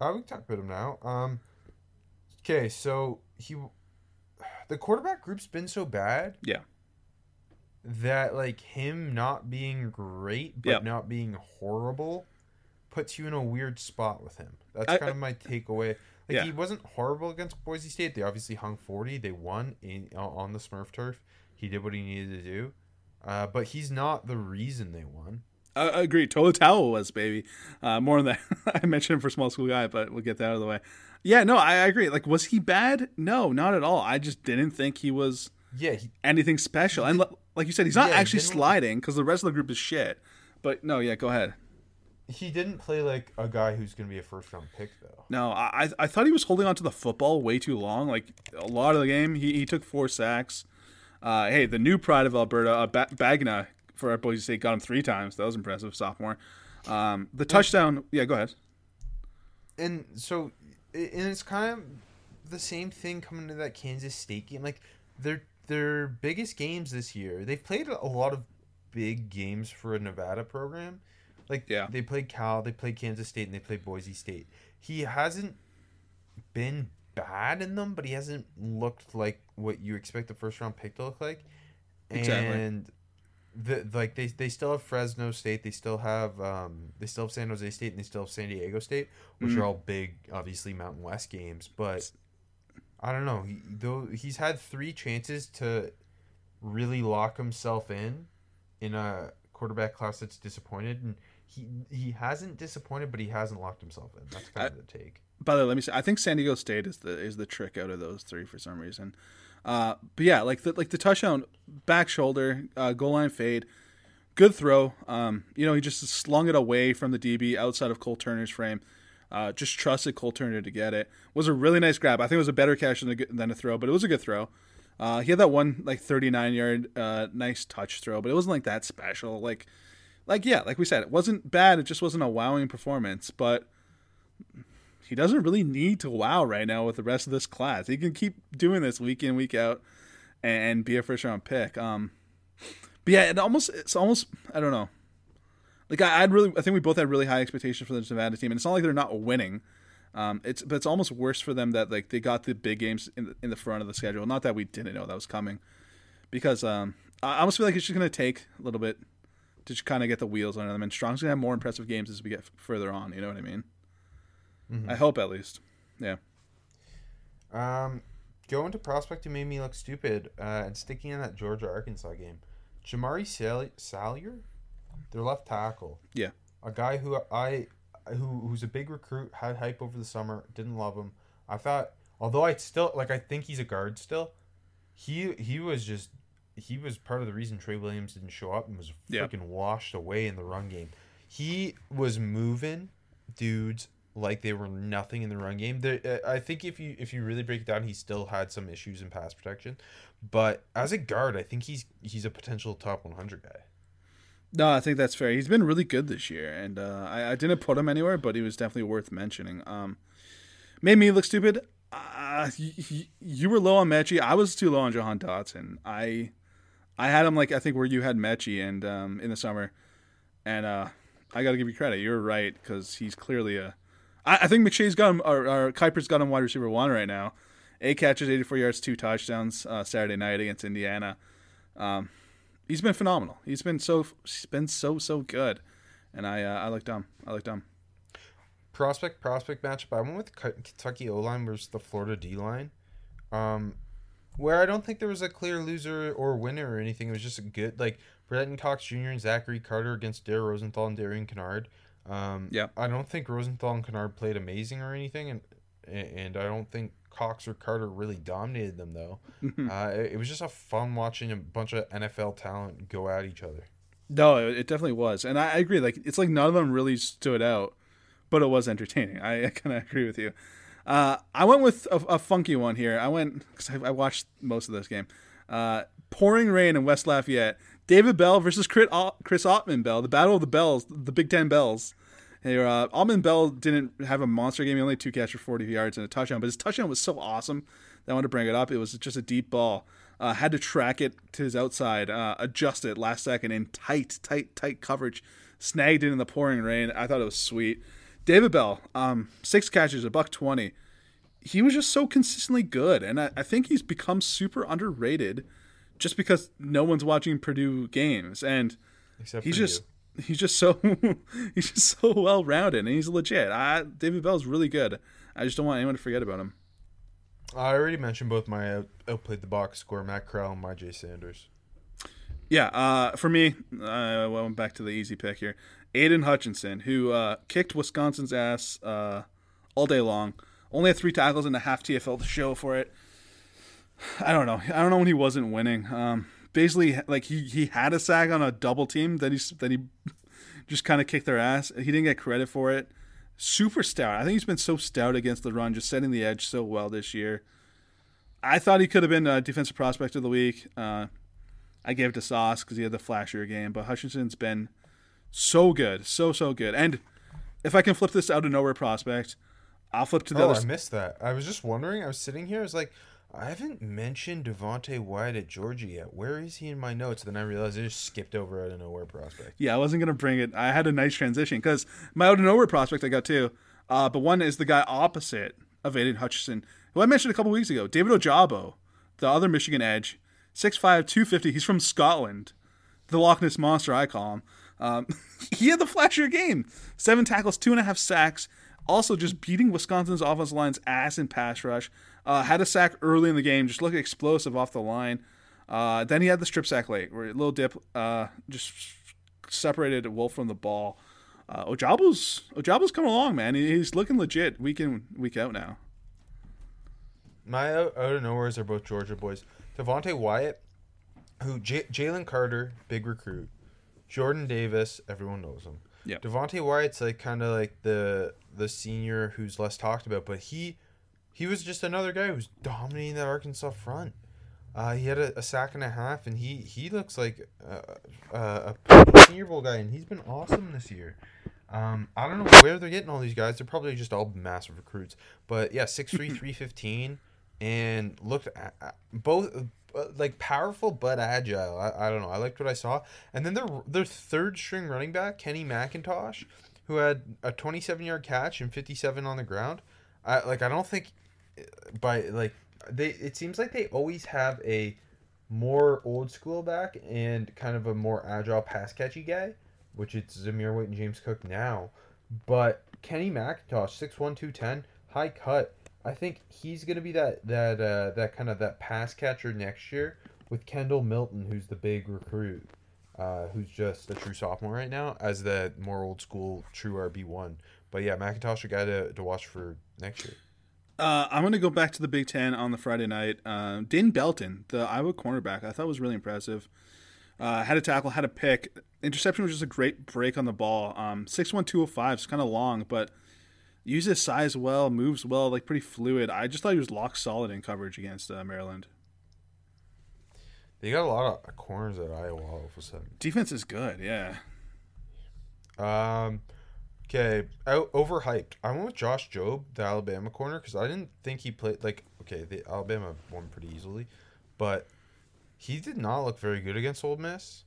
I we can talk about him now. Um, okay, so he, the quarterback group's been so bad Yeah. that like him not being great but Yep. not being horrible puts you in a weird spot with him. That's I- kind of my takeaway. Like Yeah. he wasn't horrible against Boise State. They obviously hung forty. They won in on the Smurf turf. He did what he needed to do, uh, but he's not the reason they won. I agree. Tolotau was baby. Uh, more on that. I mentioned him for small school guy, but we'll get that out of the way. Yeah, no, I, I agree. Like, was he bad? No, not at all. I just didn't think he was Yeah, he, anything special. And li- like you said, he's not Yeah, actually sliding because the rest of the group is shit. But no, yeah, go ahead. He didn't play like a guy who's going to be a first round pick though. No, I I- thought he was holding on to the football way too long. Like a lot of the game, he, he took four sacks. Uh, hey, the new pride of Alberta, uh, ba- Bagna for our Boise State got him three times. That was impressive, sophomore. Um, the touchdown, yeah, go ahead. and so and it's kind of the same thing coming to that Kansas State game. Like their their biggest games this year, they've played a lot of big games for a Nevada program. Like Yeah. they played Cal, they played Kansas State, and they played Boise State. He hasn't been bad in them, but he hasn't looked like what you expect a first round pick to look like. Exactly. And the like they they still have Fresno State, they still have um they still have San Jose State, and they still have San Diego State, which Mhm. are all big, obviously Mountain West games. But I don't know. He, though he's had three chances to really lock himself in in a quarterback class that's disappointed, and he he hasn't disappointed, but he hasn't locked himself in. That's kind of the take. By the way, let me say, I think San Diego State is the is the trick out of those three for some reason. Uh, but yeah, like the like the touchdown, back shoulder, uh, goal line fade, good throw. Um, you know, he just slung it away from the DB outside of Cole Turner's frame. Uh, just trusted Cole Turner to get it. Was a really nice grab. I think it was a better catch than a, than a throw, but it was a good throw. Uh, he had that one like 39 yard uh, nice touch throw, but it wasn't like that special. Like, like yeah, like we said, it wasn't bad. It just wasn't a wowing performance, but he doesn't really need to wow right now with the rest of this class. He can keep doing this week in week out and be a first round pick. Um, but yeah, it almost it's almost I don't know. Like I, I'd really I think we both had really high expectations for the Nevada team, and it's not like they're not winning. Um, it's but it's almost worse for them that like they got the big games in the, in the front of the schedule. Not that we didn't know that was coming, because um, I almost feel like it's just gonna take a little bit to just kind of get the wheels under them. And Strong's gonna have more impressive games as we get f- further on. You know what I mean? I hope at least. Yeah. Um, going to prospect who made me look stupid uh, and sticking in that Georgia Arkansas game. Jamaree Sal- Salyer, their left tackle. Yeah. a guy who I who who's a big recruit, had hype over the summer, didn't love him. I thought, although I still like, I think he's a guard still. He he was just he was part of the reason Trey Williams didn't show up and was Yeah. freaking washed away in the run game. He was moving dudes like they were nothing in the run game. There, uh, I think if you if you really break it down, he still had some issues in pass protection, but as a guard, I think he's he's a potential top 100 guy. No, I think that's fair. He's been really good this year, and uh, I, I didn't put him anywhere, but he was definitely worth mentioning. Um, made me look stupid. Uh, y- y- you were low on Metchie. I was too low on Jahan Dotson. I I had him like I think where you had Metchie and um, in the summer, and uh, I got to give you credit. You're right because he's clearly a. I, I think McShay's got him or, or Kiper's got him wide receiver one right now. Eight catches, 84 yards, two touchdowns uh, Saturday night against Indiana. Um, he's been phenomenal. He's been so he's been so so good, and I uh, I look dumb. I look dumb. prospect prospect matchup. I went with Kentucky O line versus the Florida D line, um, where I don't think there was a clear loser or winner or anything. It was just a good like Brenton Cox Jr. and Zachary Carter against Dare Rosenthal and Darian Kinnard. Um, Yeah. I don't think Rosenthal and Kinnard played amazing or anything, and and I don't think Cox or Carter really dominated them though. uh, it, was just a fun watching a bunch of NFL talent go at each other. No, it it definitely was, and I, I agree. Like it's like none of them really stood out, but it was entertaining. I, I kind of agree with you. Uh, I went with a, a funky one here. I went because I, I watched most of this game. Uh, pouring rain in West Lafayette. David Bell versus Chris, Chris Autman-Bell. The battle of the bells, the Big Ten bells. Here, uh, Bell didn't have a monster game. He only two catches for 40 yards and a touchdown, but his touchdown was so awesome that I wanted to bring it up. It was just a deep ball. Uh, had to track it to his outside, uh, adjust it last second in tight, tight, tight coverage. Snagged it in the pouring rain. I thought it was sweet. David Bell, um, six catches, a buck twenty. He was just so consistently good, and I, I think he's become super underrated, just because no one's watching Purdue games, and Except he's just you. he's just so he's just so well rounded, and he's legit. I, David Bell's really good. I just don't want anyone to forget about him. I already mentioned both my out, outplayed the box score, Matt Corral and Myjai Sanders. Yeah, uh, for me, I went back to the easy pick here. Aidan Hutchinson, who uh, kicked Wisconsin's ass uh, all day long, only had three tackles and a half TFL to show for it. I don't know. I don't know when he wasn't winning. Um, basically, like he, he had a sack on a double team that he that he just kind of kicked their ass. He didn't get credit for it. Super stout. I think he's been so stout against the run, just setting the edge so well this year. I thought he could have been a defensive prospect of the week. Uh, I gave it to Sauce because he had the flashier game, but Hutchinson's been so good, so so good. And if I can flip this out of nowhere prospect, I'll flip to the Oh, other. I missed that. I was just wondering. I was sitting here. I was like, I haven't mentioned Devonte Wyatt at Georgia yet. Where is he in my notes? Then I realized I just skipped over out of nowhere prospect. Yeah, I wasn't gonna bring it. I had a nice transition because my out of nowhere prospect I got two, uh, but one is the guy opposite of Aidan Hutchinson, who I mentioned a couple weeks ago, David Ojabo, the other Michigan edge, 6'5", 250. He's from Scotland, the Loch Ness monster I call him. Um, he had the flashier game, seven tackles, two and a half sacks. Also, just beating Wisconsin's offensive line's ass in pass rush. Uh, had a sack early in the game, just looked explosive off the line. Uh, then he had the strip sack late, where a little dip, uh, just separated Wolf from the ball. Uh, Ojabo's Ojabo's coming along, man. He's looking legit week in week out now. My out, out of nowheres are both Georgia boys. Devonte Wyatt, who J- Jalen Carter, big recruit. Jordan Davis, everyone knows him. Yeah. Devonte Wyatt's like kind of like the the senior who's less talked about, but he he was just another guy who's dominating that Arkansas front. Uh, he had a, a sack and a half, and he he looks like uh, uh, a Senior Bowl guy, and he's been awesome this year. Um, I don't know where they're getting all these guys. They're probably just all massive recruits. But yeah, 6'3", 315, and looked at, both Uh, like powerful but agile. I, I don't know. I liked what I saw. And then their their third string running back, Kenny McIntosh, who had a 27 yard catch and 57 on the ground. I like. I don't think uh, by like they. It seems like they always have a more old school back and kind of a more agile pass catchy guy, which it's Zamir White and James Cook now. But Kenny McIntosh, 6'1", 210, high cut. I think he's gonna be that that uh, that kind of that pass catcher next year with Kendall Milton, who's the big recruit. uh, who's just a true sophomore right now, as the more old school true RB one. But yeah, McIntosh a guy to, to watch for next year. Uh, I'm going to go back to the Big Ten on the Friday night. Uh, Dane Belton, the Iowa cornerback, I thought was really impressive. Uh, had a tackle, had a pick. Interception was just a great break on the ball. Um, 6'1", 205 is kind of long, but uses size well, moves well, like pretty fluid. I just thought he was lock solid in coverage against uh, Maryland. They got a lot of corners at Iowa all of a sudden. Defense is good, yeah. Um, okay, overhyped. I went with Josh Jobe, the Alabama corner, because I didn't think he played like okay. The Alabama won pretty easily, but he did not look very good against Ole Miss.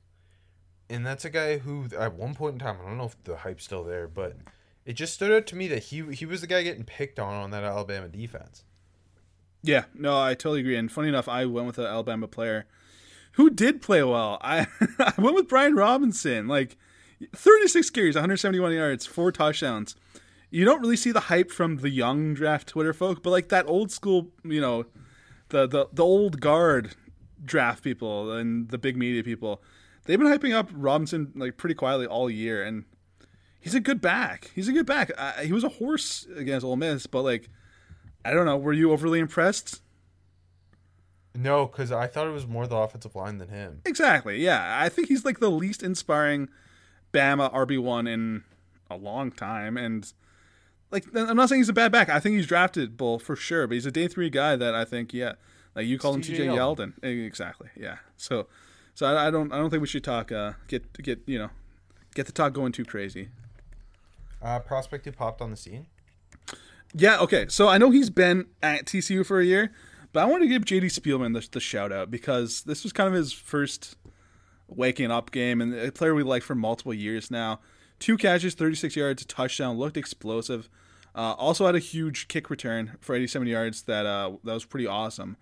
And that's a guy who, at one point in time, I don't know if the hype's still there, but it just stood out to me that he he was the guy getting picked on on that Alabama defense. Yeah, no, I totally agree. And funny enough, I went with an Alabama player who did play well. I I went with Brian Robinson. Like 36 carries, 171 yards, four touchdowns. You don't really see the hype from the young draft Twitter folk, but like that old school, you know, the the, the old guard draft people and the big media people, they've been hyping up Robinson like pretty quietly all year, and he's a good back. He's a good back. Uh, he was a horse against Ole Miss, but like, I don't know. Were you overly impressed? No, because I thought it was more the offensive line than him. Exactly. Yeah, I think he's like the least inspiring Bama RB one in a long time, and like I'm not saying he's a bad back. I think he's draftable for sure, but he's a day three guy that I think yeah, like you call him TJ Yeldon. Yeldon. Exactly. Yeah. So, so I, I, don't I don't think we should talk uh get get you know get the talk going too crazy. Uh, prospect who popped on the scene. Yeah. Okay. So I know he's been at TCU for a year, but I want to give JD Spielman the, the shout out because this was kind of his first waking up game and a player we like for multiple years now. Two catches, 36 yards, a touchdown, looked explosive. Uh, also had a huge kick return for 87 yards that uh, that was pretty awesome.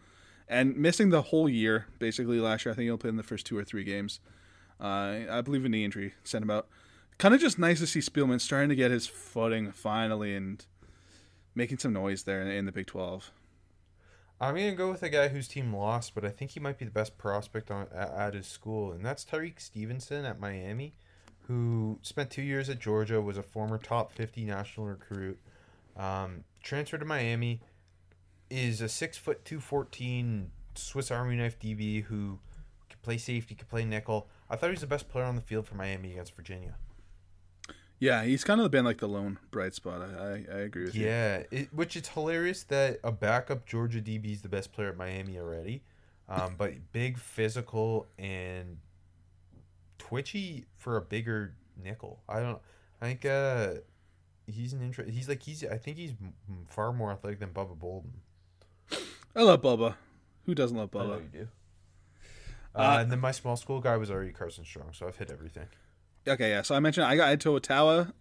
And missing the whole year, basically last year. I think he'll play in the first two or three games. Uh, I believe a knee injury sent him out. Kind of just nice to see Spielman starting to get his footing finally and making some noise there in, the Big 12. I'm gonna go with a guy whose team lost, but I think he might be the best prospect on at, at his school, and that's Tyrique Stevenson at Miami, who spent two years at Georgia, was a former top 50 national recruit, um, transferred to Miami, is a six foot two fourteen Swiss Army knife DB who can play safety, can play nickel. I thought he was the best player on the field for Miami against Virginia. Yeah, he's kind of been like the lone bright spot. I I, I agree with yeah, you. Yeah, which it's hilarious that a backup Georgia DB is the best player at Miami already, um, but big physical and twitchy for a bigger nickel. I don't. I think uh, he's an interest. He's like he's. I think he's far more athletic than Bubba Bolden. I love Bubba. Who doesn't love Bubba? I know you do. Uh, uh, and then my small school guy was already Carson Strong, so I've hit everything. Okay, yeah. So I mentioned I got Ed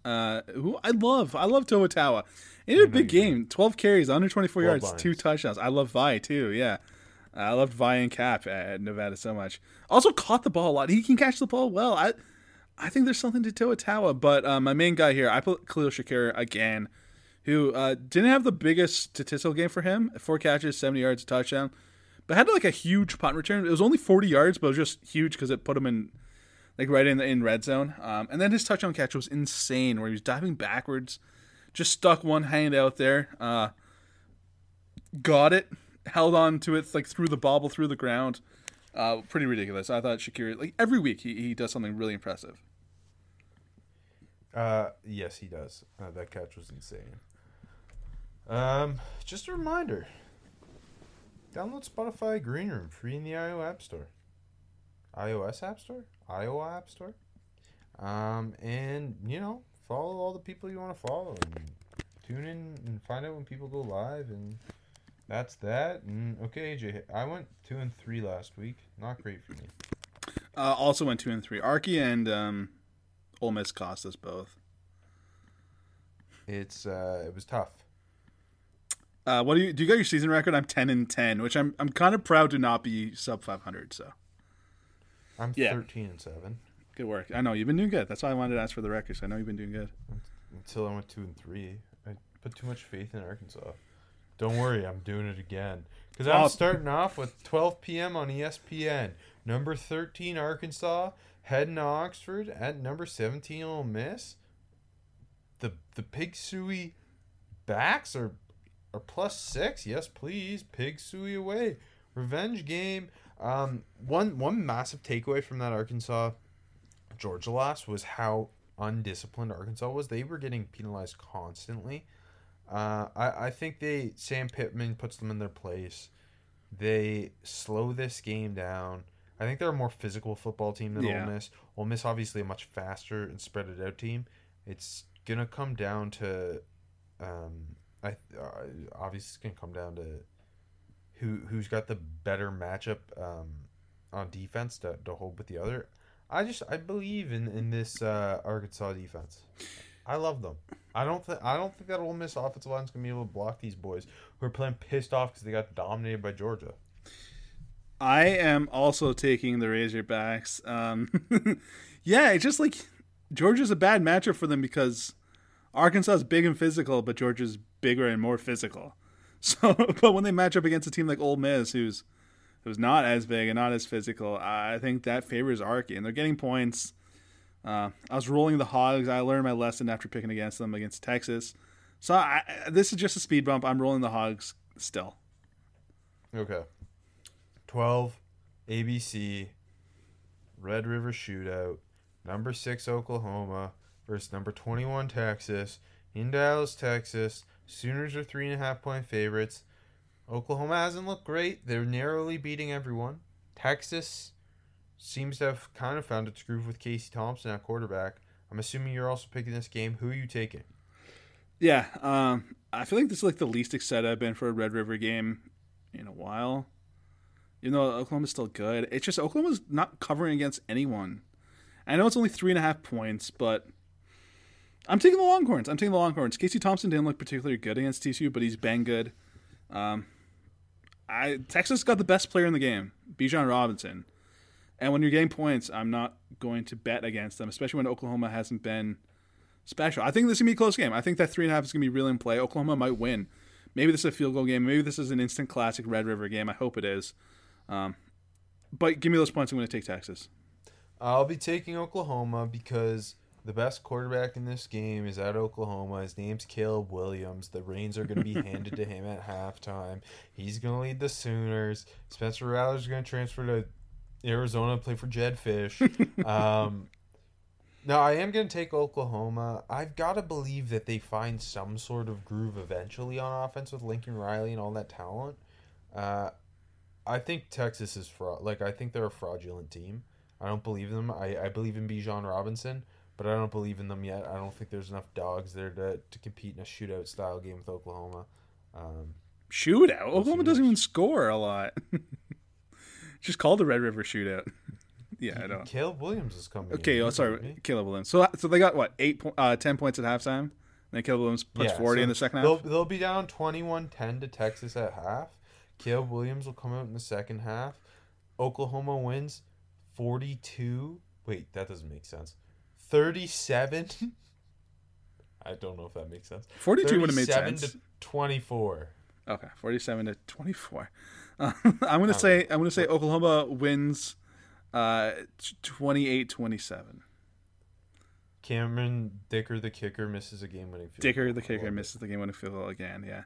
uh, who I love. I love To'oTo'o. In a big game, twelve carries, under twenty four yards, lines. two touchdowns. I love Vi too. Yeah, I loved Vi and Cap at Nevada so much. Also caught the ball a lot. He can catch the ball well. I I think there's something to To'oTo'o, but uh, my main guy here, I put Khalil Shakir again, who uh, didn't have the biggest statistical game for him. Four catches, seventy yards, touchdown, but had like a huge punt return. It was only forty yards, but it was just huge because it put him in like right in the in red zone. Um, and then his touchdown catch was insane, where he was diving backwards, just stuck one hand out there, uh, got it, held on to it like through the bobble through the ground. Uh, pretty ridiculous. I thought Shakir like every week he, he does something really impressive. Uh, yes, he does. Uh, that catch was insane. Um, just a reminder. Download Spotify Green Room free in the iOS App Store. iOS App Store? Iowa App Store. Um, and you know, follow all the people you want to follow, and tune in and find out when people go live, and that's that. And okay, AJ, I went two and three last week. Not great for me. Uh, also went two and three. Arky and um, Ole Miss cost us both. It's uh, it was tough. Uh, what do you do? You got your season record? I'm ten and ten, which I'm I'm kind of proud to not be sub 500. So I'm yeah. 13 and 7. Good work. I know you've been doing good. That's why I wanted to ask for the records. I know you've been doing good. Until I went 2 and 3. I put too much faith in Arkansas. Don't worry, I'm doing it again. Because I'm starting off with 12 p.m. on ESPN. Number 13, Arkansas, heading to Oxford at number 17, Ole Miss. The the Pig Sooie backs are are plus six. Yes, please. Pig Sooie away. Revenge game. Um, one one massive takeaway from that Arkansas Georgia loss was how undisciplined Arkansas was. They were getting penalized constantly. Uh, I, I think they Sam Pittman puts them in their place. They slow this game down. I think they're a more physical football team than Yeah. Ole Miss. Ole Miss obviously a much faster and spread it out team. It's gonna come down to, um, I uh, obviously it's gonna come down to who who's got the better matchup um, on defense to, to hold with the other. I just I believe in in this uh, Arkansas defense. I love them. I don't think I don't think that Ole Miss offensive line's gonna be able to block these boys who are playing pissed off because they got dominated by Georgia. I am also taking the Razorbacks. Um, yeah, it's just like Georgia's a bad matchup for them because Arkansas is big and physical, but Georgia's bigger and more physical. So, but when they match up against a team like Ole Miss, who's who's not as big and not as physical, I think that favors Arky, and they're getting points. Uh, I was rolling the Hogs. I learned my lesson after picking against them against Texas. So I, this is just a speed bump. I'm rolling the Hogs still. Okay. 12, ABC, Red River Shootout, number 6 Oklahoma versus number 21 Texas, in Dallas, Texas. Sooners are 3.5 point favorites. Oklahoma hasn't looked great. They're narrowly beating everyone. Texas seems to have kind of found its groove with Casey Thompson at quarterback. I'm assuming you're also picking this game. Who are you taking? Yeah, um, I feel like this is like the least excited I've been for a Red River game in a while. Even though Oklahoma's still good, it's just Oklahoma's not covering against anyone. I know it's only three and a half points, but I'm taking the Longhorns. I'm taking the Longhorns. Casey Thompson didn't look particularly good against TCU, but he's been good. Um, I Texas got the best player in the game, Bijan Robinson, and when you're getting points, I'm not going to bet against them, especially when Oklahoma hasn't been special. I think this is gonna be a close game. I think that three and a half is gonna be really in play. Oklahoma might win. Maybe this is a field goal game. Maybe this is an instant classic Red River game. I hope it is. Um, but give me those points. I'm going to take Texas. I'll be taking Oklahoma because the best quarterback in this game is at Oklahoma. His name's Caleb Williams. The reins are going to be handed to him at halftime. He's going to lead the Sooners. Spencer Rattler's going to transfer to Arizona and play for Jedd Fisch. Um, no, I am going to take Oklahoma. I've got to believe that they find some sort of groove eventually on offense with Lincoln Riley and all that talent. Uh, I think Texas is fraud. Like I think they're a fraudulent team. I don't believe them. I, I believe in Bijan Robinson, but I don't believe in them yet. I don't think there's enough dogs there to, to compete in a shootout style game with Oklahoma. Um, Shootout. Oklahoma doesn't even score a lot. Just called the Red River shootout. yeah, I know. Caleb Williams is coming. Okay, oh, sorry. Caleb Williams. So, so they got what eight, po- uh, ten points at halftime. And then Caleb Williams puts Yeah, forty so in the second They'll, half. they'll be down 21-10 to Texas at half. Caleb Williams will come out in the second half. Oklahoma wins 42. Wait, that doesn't make sense. 37. I don't know if that makes sense. Forty-two would have made 37 sense. to 24. Okay, forty-seven to twenty-four. Uh, I'm gonna say I'm gonna say Oklahoma wins, uh, 28-27. Cameron Dicker, the kicker, misses a game-winning field. Dicker, the kicker, misses the game-winning field goal again. Yeah.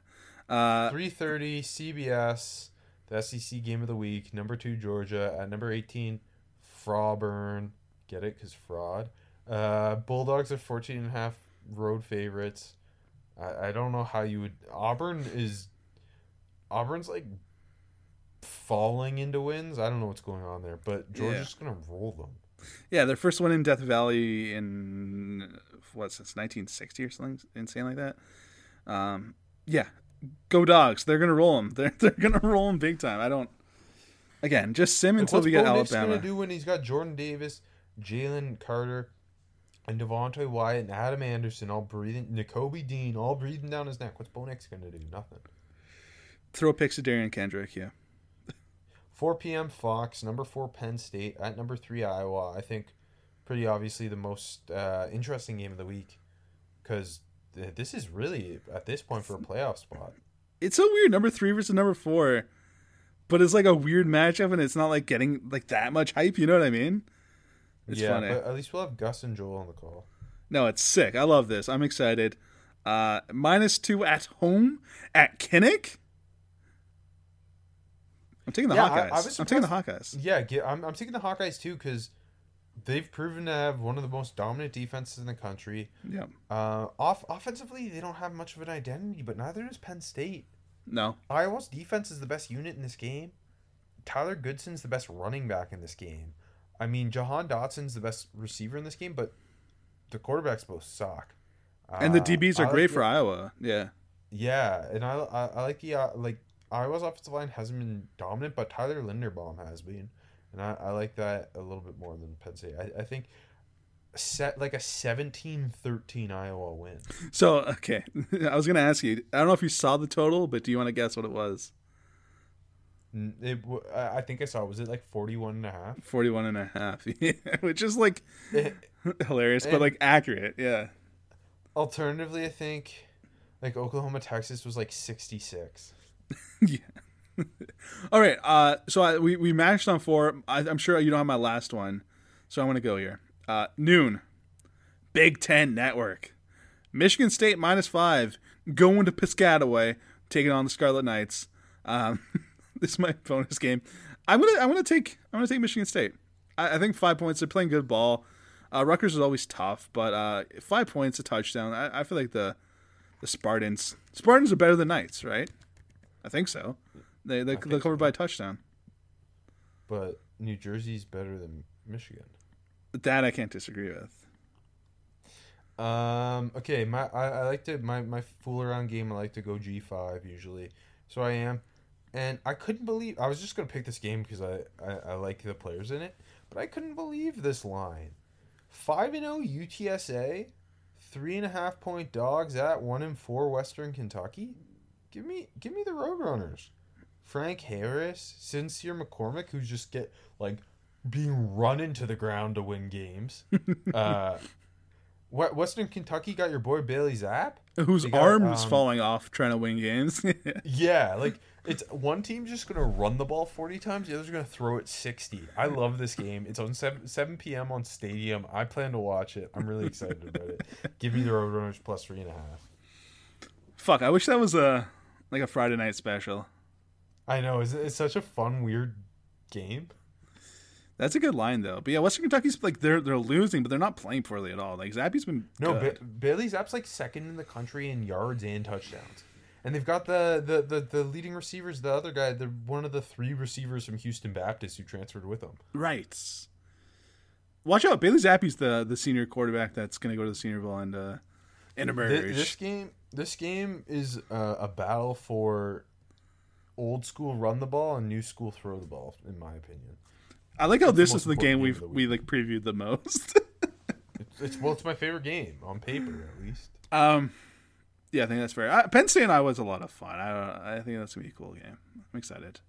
Uh, 3:30 CBS, the SEC game of the week. Number two Georgia at number 18 Frauburn. Get it? Cause fraud. Uh, Bulldogs are 14 and a half road favorites. I, I don't know how you would. Auburn is. Auburn's like falling into wins. I don't know what's going on there, but Georgia's gonna roll them. yeah, their first one in Death Valley in what since 1960 or something insane like that. Um, yeah, go dogs. They're gonna roll them. They're they're gonna roll them big time. I don't. Again, just sim until what's we get Bo Alabama. gonna do when he's got Jordan Davis, Jalen Carter, and Devonte Wyatt and Adam Anderson all breathing, Nakobe Dean all breathing down his neck? What's Bo Nix gonna do? Nothing. Throw picks to Derion Kendrick. Yeah. 4 p.m. Fox, number four Penn State at number three Iowa. I think pretty obviously the most uh, interesting game of the week because th- this is really at this point for a playoff spot. It's so weird. Number three versus number four. but it's like a weird matchup, and it's not like getting like that much hype. You know what I mean? It's yeah, funny. but at least we'll have Gus and Joel on the call. No, it's sick. I love this. I'm excited. Uh, minus two at home at Kinnick. I'm taking the Yeah, Hawkeyes. I was I'm taking the Hawkeyes. Yeah, I'm, I'm taking the Hawkeyes too because they've proven to have one of the most dominant defenses in the country. Yeah. Uh, off offensively, they don't have much of an identity, but neither does Penn State. No. Iowa's defense is the best unit in this game. Tyler Goodson's the best running back in this game. I mean, Jahan Dotson's the best receiver in this game, but the quarterbacks both suck. And the Uh, DBs are like great the- for Iowa. Yeah. Yeah, and I, I, I like the uh, like Iowa's offensive line hasn't been dominant, but Tyler Linderbaum has been, and I, I like that a little bit more than Penn State. I, I think set like a 17-13 Iowa win. So okay, I was gonna ask you. I don't know if you saw the total, but do you want to guess what it was? It, I think I saw was it like 41 and a half? 41 and a half, which is like Eh, hilarious, but like accurate. Yeah. Alternatively, I think like Oklahoma Texas was like 66. yeah. All right. Uh, so I, we we matched on four. I, I'm sure you don't have my last one, so I'm gonna go here. Uh, noon, Big Ten Network, Michigan State minus five, going to Piscataway, taking on the Scarlet Knights. Um, this is my bonus game. I'm gonna I'm gonna take I'm gonna take Michigan State. I, I think five points. They're playing good ball. Uh, Rutgers is always tough, but uh, five points, a touchdown. I, I feel like the the Spartans Spartans are better than Knights, right? I think so. They they they're covered by a touchdown. But New Jersey's better than Michigan. That I can't disagree with. Um. Okay. My I, I like to my my fool around game. I like to go G five usually. So I am, and I couldn't believe I was just gonna pick this game because I, I I like the players in it, but I couldn't believe this line. Five and zero UTSA, three and a half point dogs at one and four Western Kentucky. Give me give me the Roadrunners. Frank Harris, Sincere McCormick, who just get like being run into the ground to win games. uh, Western Kentucky got your boy Bailey Zappe? Whose got, arms um, falling off trying to win games? Yeah, like it's one team's just gonna run the ball forty times, the other's gonna throw it sixty. I love this game. It's on seven seven p.m. on Stadium. I plan to watch it. I'm really excited about it. Give me the Roadrunners plus three and a half. Fuck! I wish that was a like a Friday night special. I know it's, it's such a fun, weird game. That's a good line though. But yeah, Western Kentucky's like they're they're losing, but they're not playing poorly at all. Like Zappe's been No, ba- Bailey Zappe's like second in the country in yards and touchdowns. And they've got the, the, the, the leading receivers, the other guy, they're one of the three receivers from Houston Baptist who transferred with them. right. Watch out, Bailey Zappe's the the senior quarterback that's gonna go to the Senior Bowl and uh, Thi- emerge. This game, this game is uh, a battle for old school run the ball and new school throw the ball, in my opinion. I like how It's this is the game game we've the we like previewed the most. It's, it's well, it's my favorite game on paper, at least. um, yeah, I think that's fair. Uh, Penn State and Iowa's a lot of fun. I I think that's gonna be a cool game. I'm excited.